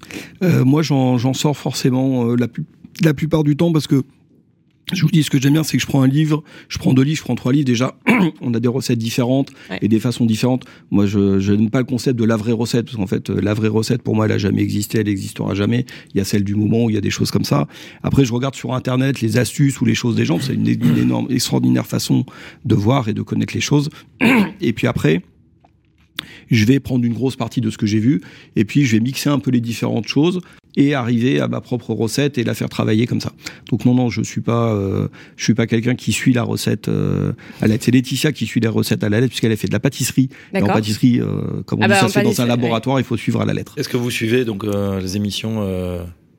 Euh, moi, j'en sors forcément euh, la plupart du temps parce que je vous dis, ce que j'aime bien, c'est que je prends un livre, je prends deux livres, je prends trois livres. Déjà, *clears throat* on a des recettes différentes et des façons différentes. Moi, je, je n'aime pas le concept de la vraie recette, parce qu'en fait, euh, la vraie recette, pour moi, elle a jamais existé, elle n'existera jamais. Il y a celle du moment où il y a des choses comme ça. Après, je regarde sur Internet les astuces ou les choses des gens. C'est une, une énorme, extraordinaire façon de voir et de connaître les choses. *clears throat* Et puis après, je vais prendre une grosse partie de ce que j'ai vu et puis je vais mixer un peu les différentes choses et arriver à ma propre recette et la faire travailler comme ça. Donc non non, je suis pas euh, je suis pas quelqu'un qui suit la recette euh, à la lettre. C'est Laetitia qui suit les recettes à la lettre puisqu'elle a fait de la pâtisserie. Et en pâtisserie, euh, comme on ah dit, bah, ça se fait dans un laboratoire, il faut suivre à la lettre. Est-ce que vous suivez donc les émissions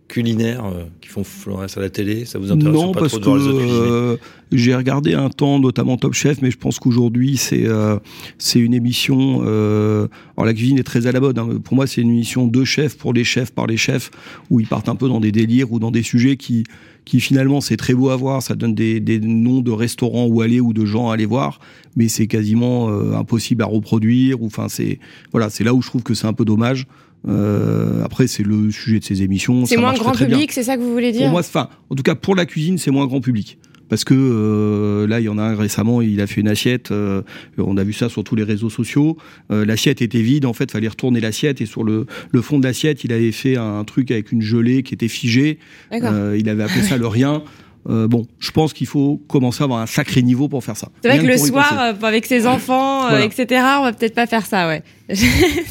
culinaires euh, qui font Flores à la télé Ça vous intéresse non, pas parce trop que euh, j'ai regardé un temps, notamment Top Chef, mais je pense qu'aujourd'hui c'est euh, c'est une émission. Euh, alors la cuisine est très à la mode. Hein. Pour moi, c'est une émission de chefs pour les chefs par les chefs, où ils partent un peu dans des délires ou dans des sujets qui qui finalement c'est très beau à voir. Ça donne des, des noms de restaurants où aller ou de gens à aller voir, mais c'est quasiment impossible à reproduire. Ou enfin c'est voilà, c'est là où je trouve que c'est un peu dommage. Euh, après, c'est le sujet de ces émissions. C'est moins grand public, c'est ça que vous voulez dire Pour moi, enfin, en tout cas, pour la cuisine, c'est moins grand public. parce que euh, là, il y en a un récemment, il a fait une assiette. euh, on a vu ça sur tous les réseaux sociaux. Euh, l'assiette était vide, en fait, fallait retourner l'assiette et sur le, le fond de l'assiette, il avait fait un truc avec une gelée qui était figée. Euh, il avait appelé ça le rien. *laughs* Euh, bon, je pense qu'il faut commencer à avoir un sacré niveau pour faire ça. C'est vrai Rien que le soir, euh, avec ses enfants, euh, etc., on va peut-être pas faire ça, ouais. *laughs*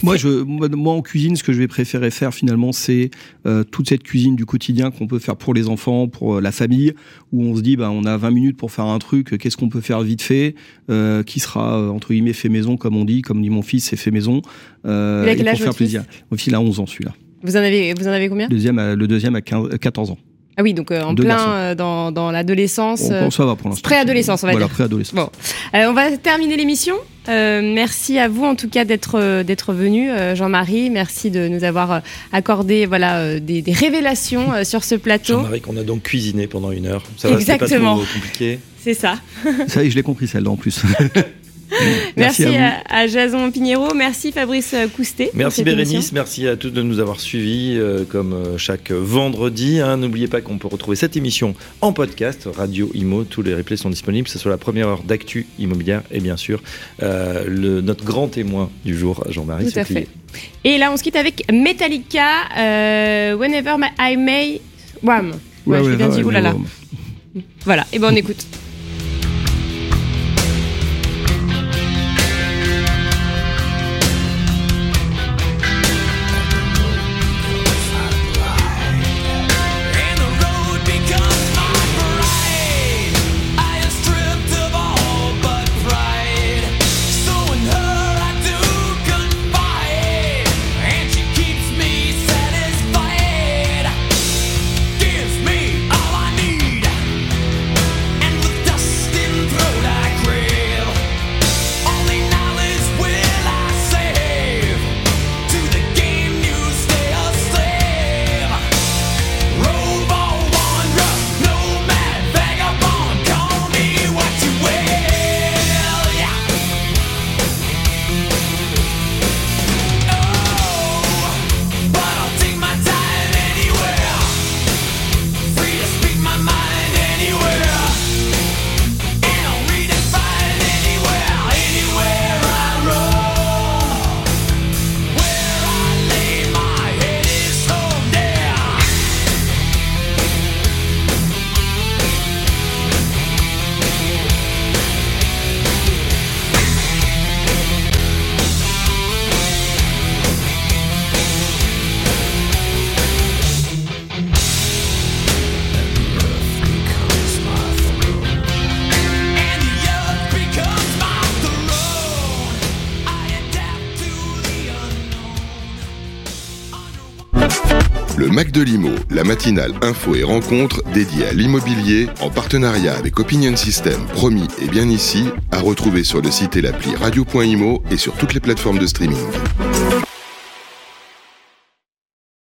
moi, je, moi, en cuisine, ce que je vais préférer faire finalement, c'est euh, toute cette cuisine du quotidien qu'on peut faire pour les enfants, pour la famille, où on se dit, bah, on a 20 minutes pour faire un truc, qu'est-ce qu'on peut faire vite fait, qui sera entre guillemets fait maison, comme on dit, comme dit mon fils, c'est fait maison, euh, et pour faire plaisir. Mon fils il a 11 ans, celui-là. Vous en avez, vous en avez combien? Le deuxième, a- le deuxième a 15, euh, 14 ans. Ah oui, donc euh, en Deux plein euh, dans, dans l'adolescence. Bon, euh, ça va pour l'instant. préadolescence, on va voilà, dire. préadolescence. Bon. Euh, on va terminer l'émission. Euh, merci à vous en tout cas d'être d'être venu, euh, Jean-Marie. Merci de nous avoir accordé voilà euh, des, des révélations euh, sur ce plateau. Jean-Marie qu'on a donc cuisiné pendant une heure. Ça va, c'était pas Exactement. trop compliqué. C'est ça. Ça y est, je l'ai compris celle-là en plus. *laughs* *laughs* Merci, à vous. à, à Jason Pinheiro. Merci Fabrice Coustet. Merci Bérénice, émission. merci à tous de nous avoir suivis euh, comme euh, chaque vendredi. hein. N'oubliez pas qu'on peut retrouver cette émission en podcast, Radio Imo. Tous les replays sont disponibles. Que ce soit la première heure d'actu immobilière et bien sûr euh, le, notre grand témoin du jour, Jean-Marie Tout à fait. Et là, on se quitte avec Metallica, euh, Whenever My- I May. Wham. Ouais, je l'ai bien dit. Là. Voilà. Et ben on écoute. La matinale info et rencontre dédiée à l'immobilier en partenariat avec Opinion System, promis et bien ici, à retrouver sur le site et l'appli radio.imo et sur toutes les plateformes de streaming.